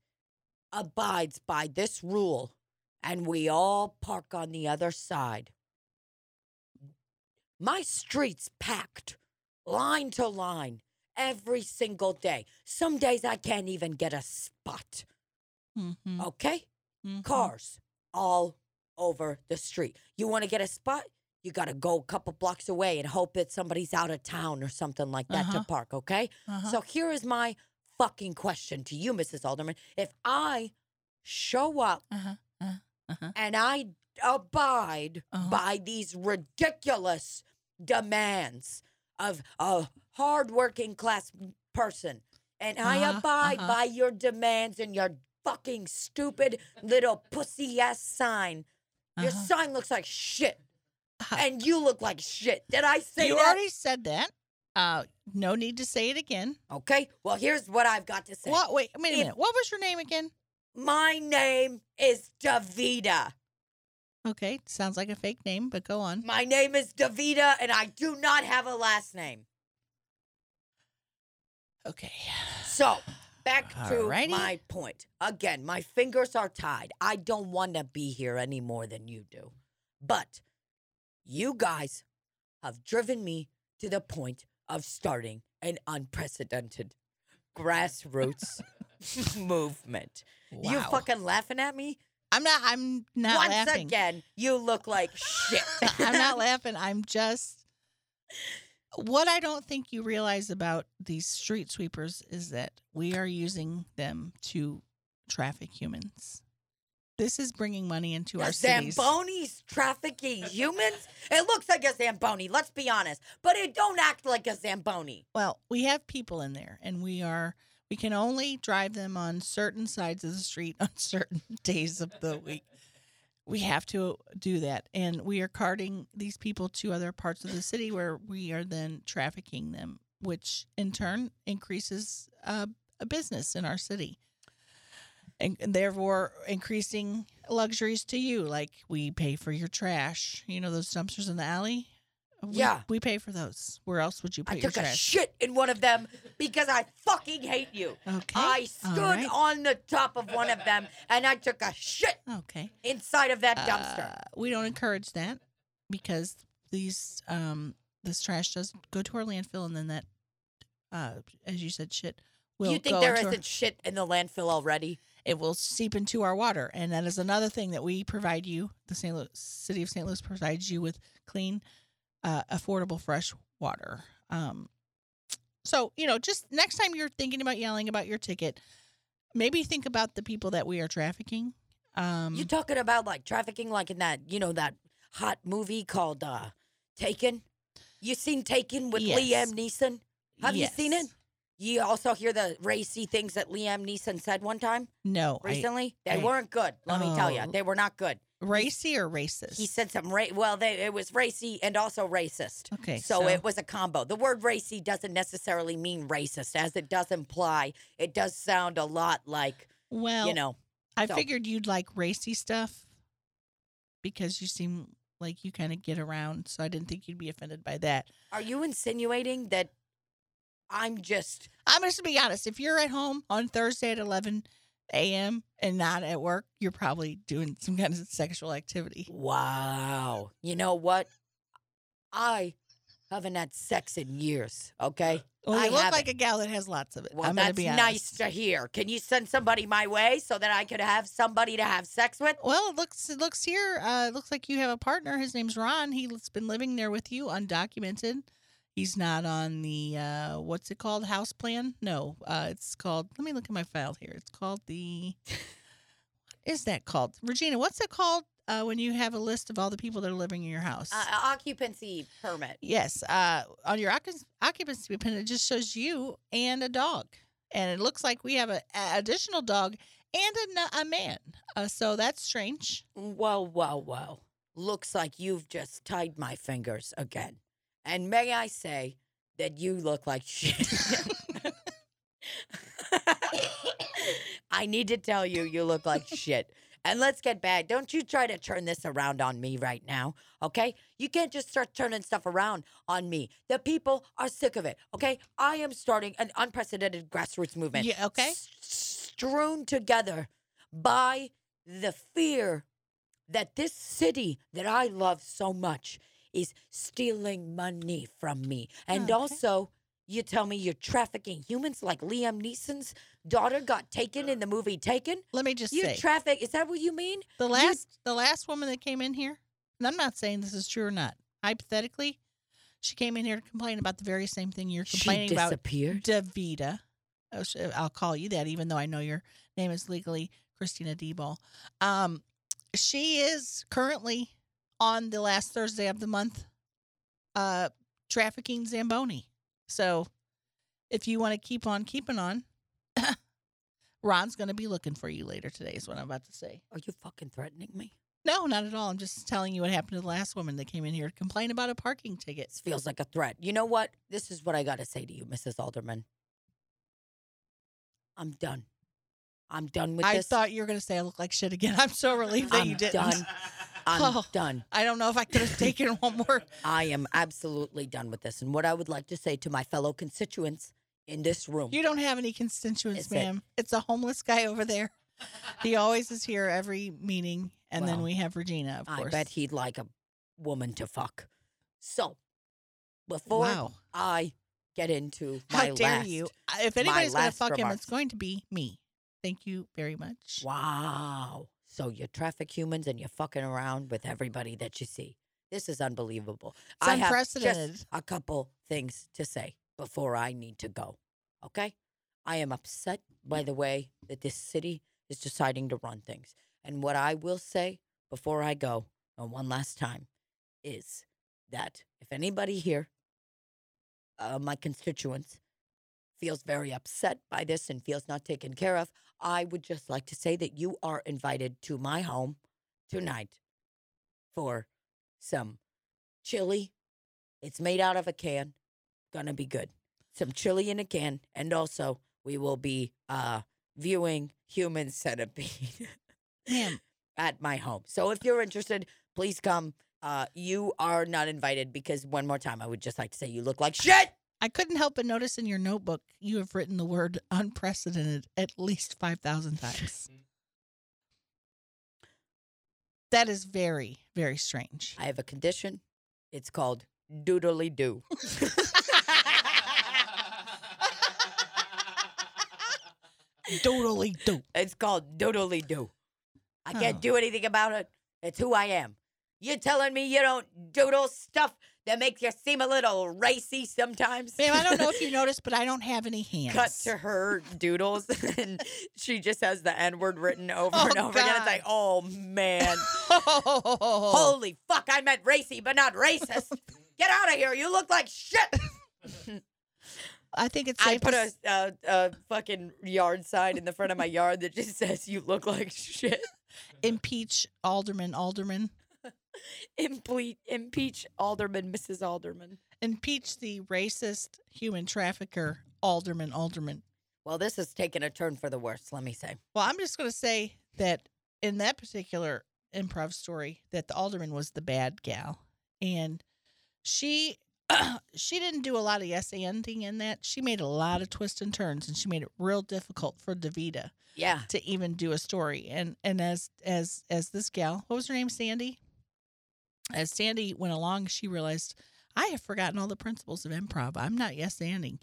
abides by this rule and we all park on the other side, my street's packed, line to line, every single day. Some days I can't even get a spot. Mhm, Okay? mhm. Cars all over the street. You want to get a spot? You got to go a couple blocks away and hope that somebody's out of town or something like that Uh-huh. to park, okay? Uh-huh. So here is my fucking question to you, Mrs. Alderman. If I show up uh-huh. Uh-huh. Uh-huh. and I abide Uh-huh. by these ridiculous demands of a hardworking class person, and I abide by your demands and your fucking stupid little pussy ass sign, your sign looks like shit. and you look like shit. Did I say that? you that? already said that. Uh, no need to say it again. okay. Well, here's what I've got to say. What? Wait, wait a If- minute. What was your name again? My name is Davida. Okay, sounds like a fake name, but go on. My name is Davida, and I do not have a last name. Okay. So, back to Alrighty. my point. Again, my fingers are tied. I don't want to be here any more than you do. But you guys have driven me to the point of starting an unprecedented grassroots movement. You Wow. fucking laughing at me? I'm not. I'm not Once laughing. again, you look like shit. I'm not laughing. I'm just. What I don't think you realize about these street sweepers is that we are using them to traffic humans. This is bringing money into The our cities. Zamboni's trafficking humans? It looks like a Zamboni, let's be honest. But it don't act like a Zamboni. Well, we have people in there, and we are. We can only drive them on certain sides of the street on certain days of the week. We have to do that, and we are carting these people to other parts of the city where we are then trafficking them, which in turn increases uh, a business in our city, and, therefore increasing luxuries to you. Like we pay for your trash. You know those dumpsters in the alley. We- Yeah. we pay for those. Where else would you put I your took a shit in one of them because I fucking hate you. Okay. I stood right, on the top of one of them and I took a shit Okay. inside of that dumpster. Uh, we don't encourage that because these um this trash does go to our landfill and then that uh as you said shit will you think there isn't shit in the landfill already? It will seep into our water and that is another thing that we provide you the St. Louis city of St. Louis provides you with clean uh, affordable fresh water um so you know just next time you're thinking about yelling about your ticket maybe think about the people that we are trafficking um You talking about like trafficking like in that, you know, that hot movie called uh Taken? You seen Taken with Yes. Liam Neeson? Have you seen it? You also hear the racy things that Liam Neeson said one time no I- recently? they I- weren't good. Let me tell you, Oh. they were not good. racy or racist He said some ra- well, they, it was racy and also racist. Okay, so, so- it was a combo. The word racy doesn't necessarily mean racist, as it does imply. It does sound a lot like well you know. I so- figured you'd like racy stuff because you seem like you kind of get around, so I didn't think you'd be offended by that. Are you insinuating that I'm just I'm just to be honest. If you're at home on Thursday at 11 a.m. and not at work, you're probably doing some kind of sexual activity. wow? You know what? I haven't had sex in years. Okay. Well, I you look haven't. like a gal that has lots of it. Well, I'm that's be nice to hear. Can you send somebody my way so that I could have somebody to have sex with? Well, it looks it looks here. Uh, it looks like you have a partner. His name's Ron. He's been living there with you, undocumented. He's not on the uh, what's it called house plan? No, uh, it's called. Let me look at my file here. It's called the. What is that called, Regina? What's it called uh, when you have a list of all the people that are living in your house? Uh, occupancy permit. yes, uh, on your occup- occupancy permit, it just shows you and a dog, and it looks like we have a, a additional dog and a, a man. Uh, so that's strange. Well, well, well. Looks like you've just tied my fingers again. And may I say that you look like shit. I need to tell you, you look like shit. And let's get back. Don't you try to turn this around on me right now, okay? You can't just start turning stuff around on me. The people are sick of it, okay? I am starting an unprecedented grassroots movement. Yeah, okay. s- strewn together by the fear that this city that I love so much is stealing money from me and Okay. also You tell me you're trafficking humans like Liam Neeson's daughter got taken in the movie Taken? Let me just say You say traffic, is that what you mean? the last the last woman that came in here, and I'm not saying this is true or not. Hypothetically, she came in here to complain about the very same thing you're She complaining about. disappeared. Davita. Oh, I'll call you that, even though I know your name is legally Christina Deball. Um, she is currently on the last Thursday of the month, uh, trafficking Zamboni. So, if you want to keep on keeping on, Ron's going to be looking for you later today. Is what I'm about to say. Are you fucking threatening me? No, not at all. I'm just telling you what happened to the last woman that came in here to complain about a parking ticket. This feels like a threat. You know what? This is what I got to say to you, Mrs. Alderman. I'm done. I'm done with I this. I thought you were going to say I look like shit again. I'm so relieved that I'm you didn't. done. I'm Oh. done. I don't know if I could have taken one more. I am absolutely done with this. And what I would like to say to my fellow constituents in this room, You don't have any constituents, Is it- ma'am. It's a homeless guy over there. He always is here every meeting, and then we have Regina, of course. I bet he'd like a woman to fuck. So, before Wow. I get into my How dare last, you? If anybody's going to fuck him, it's going to be me. Thank you very much. Wow. So you traffic humans and you're fucking around with everybody that you see. This is unbelievable. It's I have unprecedented. just a couple things to say before I need to go. Okay? I am upset by the way that this city is deciding to run things. And what I will say before I go, and one last time, is that if anybody here, uh, my constituents, feels very upset by this and feels not taken care of, I would just like to say that you are invited to my home tonight for some chili. It's made out of a can. Gonna be good. Some chili in a can. And also, we will be uh, viewing Human Centipede at my home. So if you're interested, please come. Uh, you are not invited because, one more time, I would just like to say you look like shit. I couldn't help but notice in your notebook you have written the word unprecedented at least 5,000 times. Mm-hmm. That is very, very strange. I have a condition. It's called doodly doo. Totally dope. It's called doodly doo. I can't Oh. do anything about it. It's who I am. You're telling me you don't doodle stuff that makes you seem a little racy sometimes? Ma'am, I don't know if you noticed, but I don't have any hands. Cut to her doodles, and she just has the N word written over Oh, and over again. It's like, oh man, holy fuck! I meant racy, but not racist. Get out of here! You look like shit. I think it's I put to a, s- a a fucking yard sign in the front of my yard that just says "You look like shit." impeach Alderman, Alderman, Impeach, impeach Alderman, Mrs. Alderman. impeach the racist human trafficker, Alderman, Alderman. Well, this has taken a turn for the worse. Let me say. Well, I'm just going to say that in that particular improv story, that the alderman was the bad gal, and she she didn't do a lot of yes anding in that. She made a lot of twists and turns, and she made it real difficult for Davita Yeah, to even do a story. And and as as as this gal, what was her name, Sandy? As Sandy went along, she realized I have forgotten all the principles of improv. I'm not yes anding.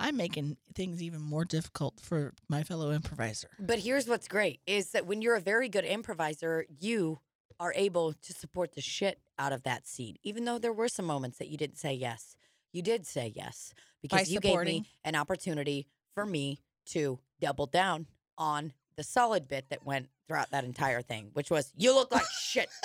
I'm making things even more difficult for my fellow improviser. but here's what's great: is that when you're a very good improviser, you are able to support the shit out of that scene, even though there were some moments that you didn't say yes. You did say yes because you gave me an opportunity for me to double down on the solid bit that went throughout that entire thing, which was "You look like shit."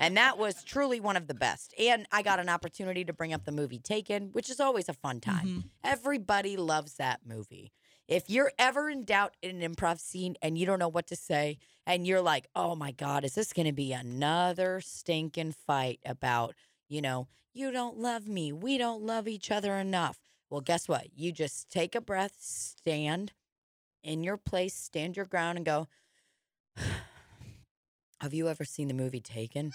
And that was truly one of the best. And I got an opportunity to bring up the movie Taken, which is always a fun time. Mhm. Everybody loves that movie. If you're ever in doubt in an improv scene and you don't know what to say, and you're like, oh my God, is this going to be another stinking fight about, you know, you don't love me, we don't love each other enough? Well, guess what? You just take a breath, stand in your place, stand your ground, and go, have you ever seen the movie Taken?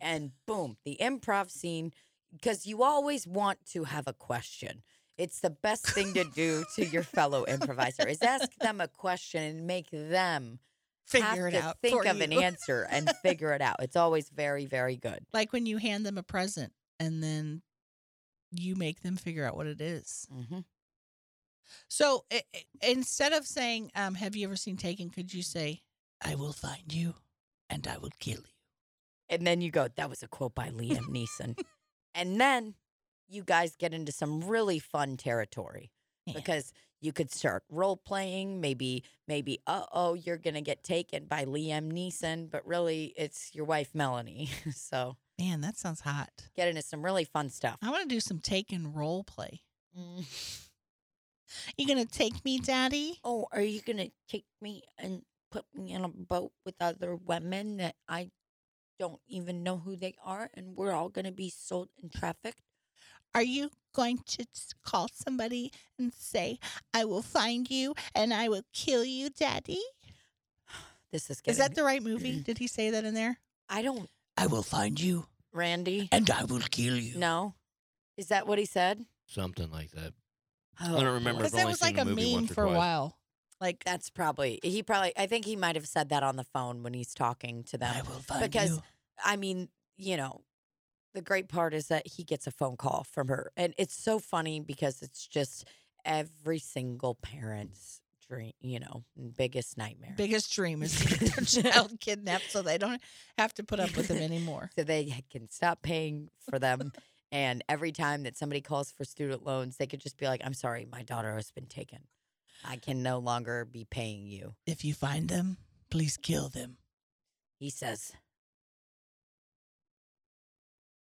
and boom, the improv scene, because you always want to have a question. It's the best thing to do to your fellow improviser is ask them a question and make them Figure it out. think of an answer and figure it out. It's always very, very good. like when you hand them a present and then you make them figure out what it is. Mm-hmm. So i- i- instead of saying, um, "Have you ever seen Taken?" Could you say, "I will find you, and I will kill you." And then you go, that was a quote by Liam Neeson. and then you guys get into some really fun territory Yeah. because you could start role playing. Maybe, maybe, uh oh, you're going to get taken by Liam Neeson, but really it's your wife, Melanie. so Man, that sounds hot. get into some really fun stuff. I want to do some Taken role play. Mm. You gonna take me, Daddy? Oh, are you going to take me and put me in a boat with other women that I don't even know who they are and we're all going to be sold and trafficked? Are you going to call somebody and say, "I will find you and I will kill you, Daddy"? This is getting, Is that the right movie? Did he say that in there? I don't, I will find you Randy. and I will kill you. No. Is that what he said? Something like that. Oh, I don't remember. because I've that was like a meme for a while. Like That's probably he probably I think he might have said that on the phone when he's talking to them. I will find because you. I mean, you know, the great part is that he gets a phone call from her. And it's so funny because it's just every single parent's dream, you know, biggest nightmare. Biggest dream is to get their child kidnapped so they don't have to put up with them anymore. so they can stop paying for them. and every time that somebody calls for student loans, they could just be like, I'm sorry, my daughter has been taken. I can no longer be paying you. If you find them, please kill them. He says,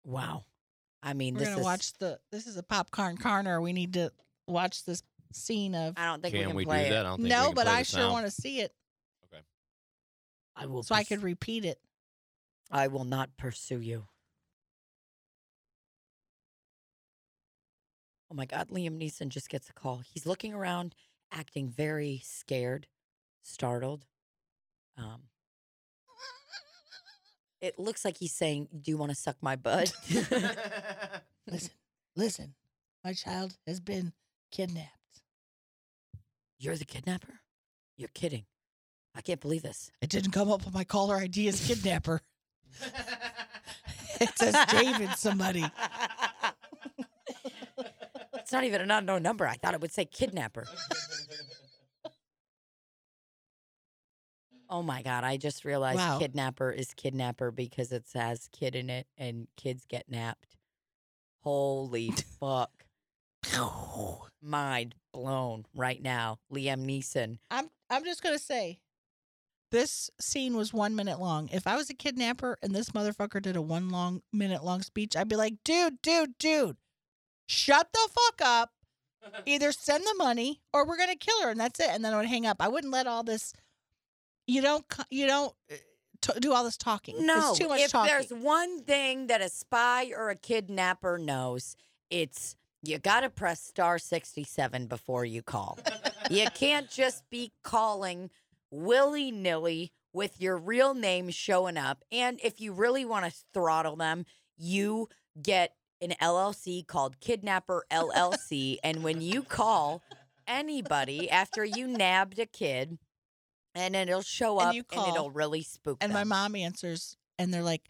Wow. I mean, We're this gonna is. watch the. This is a popcorn corner. We need to watch this scene of. I don't think we Can can we play do it. that? I don't think we No, can but play I sure want to see it Okay. I will. so I could repeat it. I will not pursue you. Oh my God, Liam Neeson just gets a call. He's looking around, acting very scared, startled. Um, it looks like he's saying, Do you want to suck my butt? Listen, listen. My child has been kidnapped. You're the kidnapper? You're kidding. I can't believe this. It didn't come up on my caller ID as kidnapper. it says David somebody. It's not even an unknown number. I thought it would say kidnapper. Oh my god! I just realized Wow. kidnapper is kidnapper because it says kid in it, and kids get napped. Holy fuck! Mind blown right now. Liam Neeson. I'm I'm just gonna say this scene was one minute long. If I was a kidnapper and this motherfucker did a one long minute long speech, I'd be like, dude, dude, dude, shut the fuck up. Either send the money or we're gonna kill her, and that's it. And then I would hang up. I wouldn't let all this. You don't. You don't uh, t- do all this talking. No, too much if talking. there's one thing that a spy or a kidnapper knows, it's you got to press star 67 before you call. you can't just be calling willy nilly with your real name showing up. And if you really want to throttle them, you get an LLC called Kidnapper LLC. and when you call anybody after you nabbed a kid, and then it'll show And up and call, it'll really spook and my mom answers, and they're like,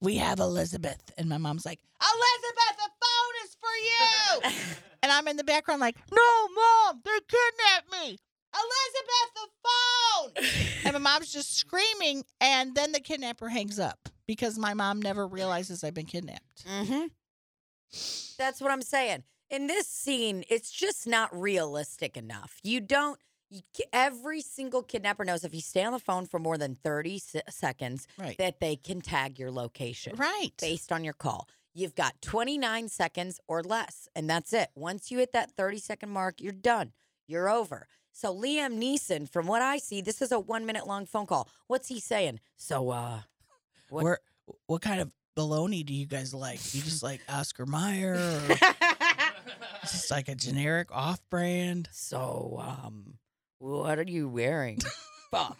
"We have Elizabeth," and my mom's like, "Elizabeth, the phone is for you." And I'm in the background like, no, mom, they kidnapped me. Elizabeth, the phone. and my mom's just screaming. And then the kidnapper hangs up because my mom never realizes I've been kidnapped. Mm-hmm. That's what I'm saying. In this scene, it's just not realistic enough. You don't. Every single kidnapper knows if you stay on the phone for more than 30 se- seconds, Right. that they can tag your location Right. based on your call. You've got 29 seconds or less, and that's it. Once you hit that 30 second mark, you're done. You're over. So Liam Neeson, from what I see, this is a one minute long phone call. What's he saying? So, uh, what- Where, what kind of baloney do you guys like? You just like Oscar Mayer or just like a generic off brand? So, um, what are you wearing? Fuck.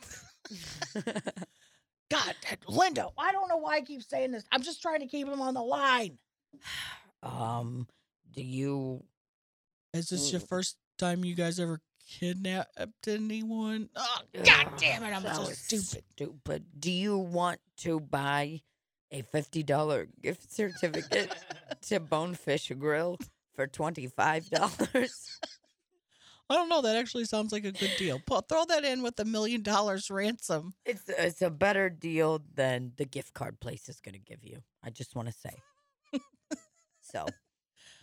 God, Linda, I don't know why I keep saying this. I'm just trying to keep him on the line. um, do you? Is this your first time you guys ever kidnapped anyone? Oh, God damn it, I'm that so stupid. Stupid. Do you want to buy a fifty dollar gift certificate to Bonefish Grill? for $25. I don't know. That actually sounds like a good deal. Throw that in with a million dollars ransom. it's it's a better deal than the gift card place is going to give you. I just want to say. so,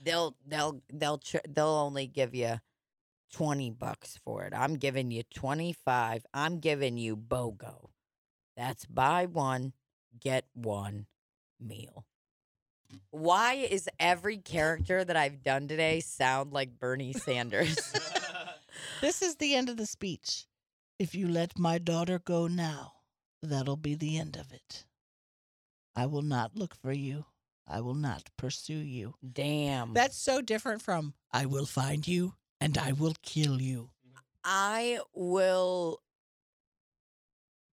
they'll they'll they'll they'll only give you 20 bucks for it. I'm giving you 25. I'm giving you BOGO. That's buy one, get one meal. Why is every character that I've done today sound like Bernie Sanders? This is the end of the speech. If you let my daughter go now, that'll be the end of it. I will not look for you. I will not pursue you. Damn. That's so different from I will find you and I will kill you. I will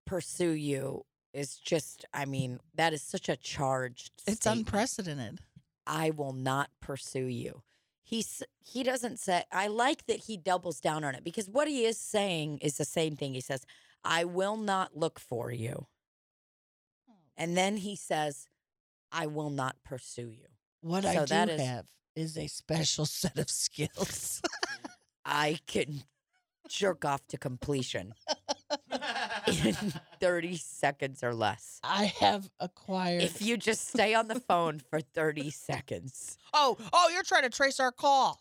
pursue you. Is just, I mean, that is such a charged. It's statement. unprecedented. I will not pursue you. He's he doesn't say. I like that he doubles down on it because what he is saying is the same thing. He says, "I will not look for you," oh. and then he says, "I will not pursue you." What So I do that is- have is a special set of skills. I can jerk off to completion in thirty seconds or less. I have acquired. If you just stay on the phone for 30 seconds. oh, oh, you're trying to trace our call.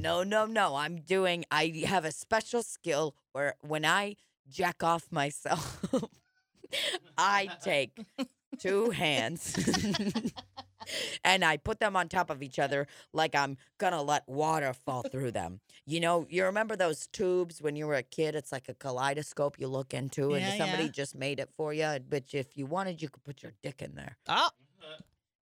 No, no, no. I'm doing, I have a special skill where when I jack off myself, I take two hands and I put them on top of each other like I'm gonna let water fall through them. You know, you remember those tubes when you were a kid? It's like a kaleidoscope you look into, and Yeah, somebody yeah. just made it for you. But if you wanted, you could put your dick in there. Oh,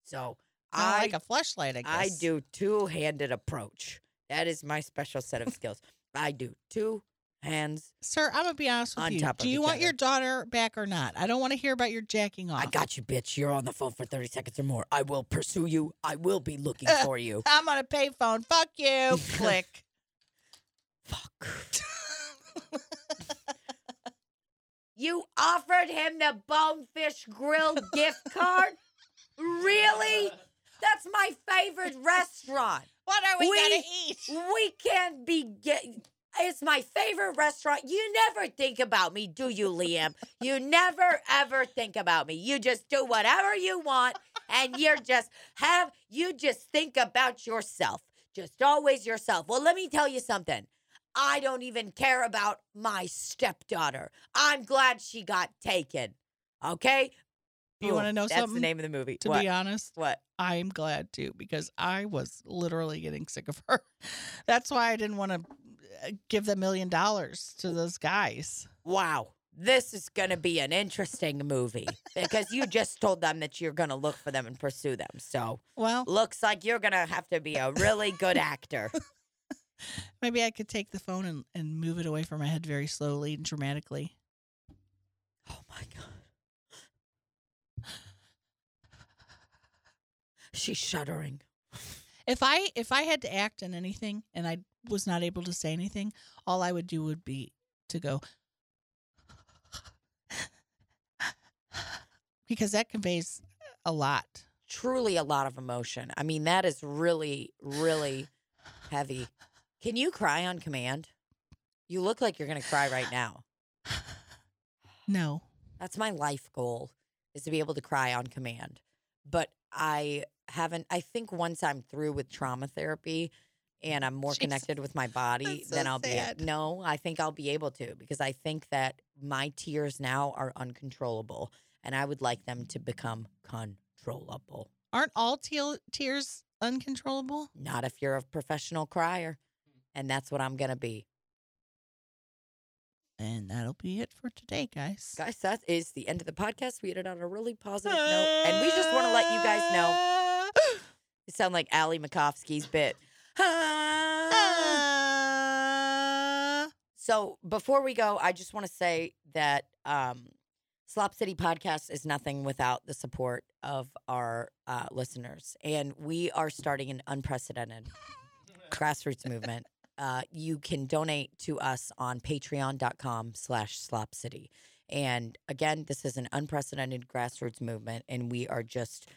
So I like a flashlight. I guess. I do two handed approach. That is my special set of skills. I do two hands. Sir, I'm gonna be honest with you. Do you want other. your daughter back or not? I don't want to hear about your jacking off. I got you, bitch. You're on the phone for 30 seconds or more. I will pursue you. I will be looking for you. I'm on a payphone. Fuck you. Click. Fuck. you offered him the Bonefish Grill gift card? Really? That's my favorite restaurant. What are we, We- gonna eat? We can't be get. It's my favorite restaurant. You never think about me, do you, Liam? You never ever think about me. You just do whatever you want, and you're just have you just think about yourself. Just always yourself. Well, let me tell you something. I don't even care about my stepdaughter. I'm glad she got taken. Okay. You wanna know That's the name of the movie. To what? be honest, what? I'm glad too because I was literally getting sick of her. That's why I didn't want to uh, give the million dollars to those guys. wow, this is going to be an interesting movie because you just told them that you're going to look for them and pursue them. So, Well, looks like you're going to have to be a really good actor. maybe I could take the phone and, and move it away from my head very slowly and dramatically. Oh my God. She's shuddering. If I if I had to act in anything and I was not able to say anything, all I would do would be to go because that conveys a lot. Truly a lot of emotion. I mean, that is really, really heavy. Can you cry on command? You look like you're going to cry right now. No. That's my life goal is to be able to cry on command. But I haven't I think once I'm through with trauma therapy and I'm more Jesus. connected with my body, so then I'll be sad. No, I think I'll be able to because I think that my tears now are uncontrollable and I would like them to become controllable. Aren't all te- tears uncontrollable? Not if you're a professional crier. And that's what I'm going to be. And that'll be it for today, guys. Guys, that is the end of the podcast. We ended on a really positive note. And we just want to let you guys know You sound like Ali Macofsky's bit. So before we go, I just want to say that um, Slop City Podcast is nothing without the support of our uh, listeners, and we are starting an unprecedented grassroots movement. Uh, you can donate to us on patreon.com slash slop city. And again, this is an unprecedented grassroots movement, and we are just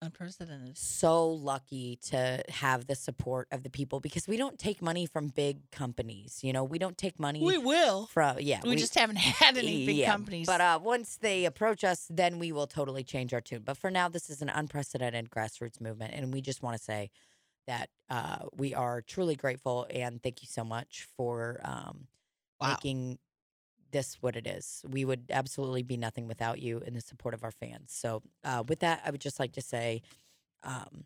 Unprecedented. so lucky to have the support of the people because we don't take money from big companies. You know, we don't take money We will. from yeah. We, just haven't had any big yeah, companies. But uh, once they approach us, then we will totally change our tune. But for now, this is an unprecedented grassroots movement, and we just want to say that uh, we are truly grateful and thank you so much for um, Wow. making this what it is. We would absolutely be nothing without you and the support of our fans. So, uh, with that, I would just like to say, um,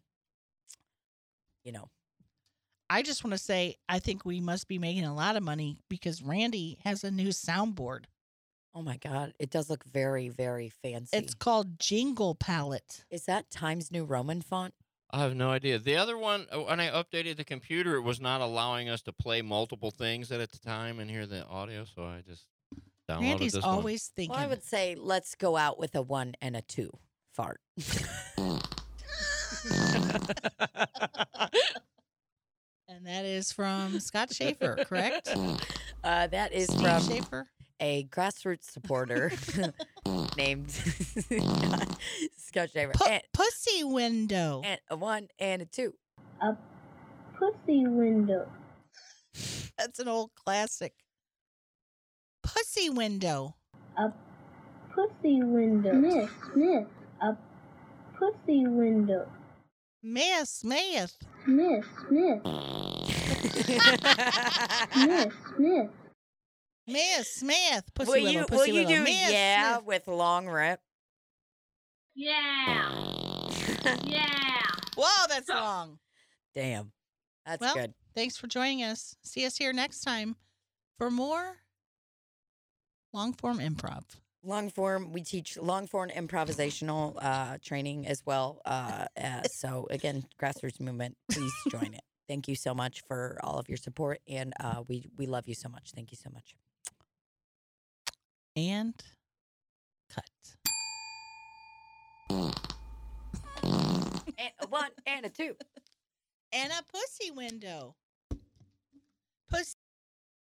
you know, I just want to say I think we must be making a lot of money because Randy has a new soundboard. oh my God, it does look very, very fancy. It's called Jingle Palette. is that Times New Roman font? I have no idea. The other one, uh, when I updated the computer, it was not allowing us to play multiple things at a time and hear the audio, so I just downloaded Randy's this always thinking. Well, I would say let's go out with a one and a two fart. and that is from Scott Schaefer, correct? Uh, that is Steve from Schaefer. A grassroots supporter named Scott Shaver. Pu- and, pussy window. and a one and a two. a pussy window. That's an old classic. Pussy window. A pussy window. Miss, Smith. A pussy window. Miss Smith. Smith, Smith. Smith, Smith. Miss Smith. Pussy will willow, you will pussy you willow. do Miss yeah Smith. with long rip? Yeah. Yeah. Whoa, that's long. Damn, that's Well, good. Thanks for joining us. See us here next time for more long form improv. Long form, we teach long form improvisational uh, training as well. Uh, uh, so again, grassroots movement, please join it. Thank you so much for all of your support, and uh, we we love you so much. Thank you so much. And cut. And a one and a two. And a pussy window.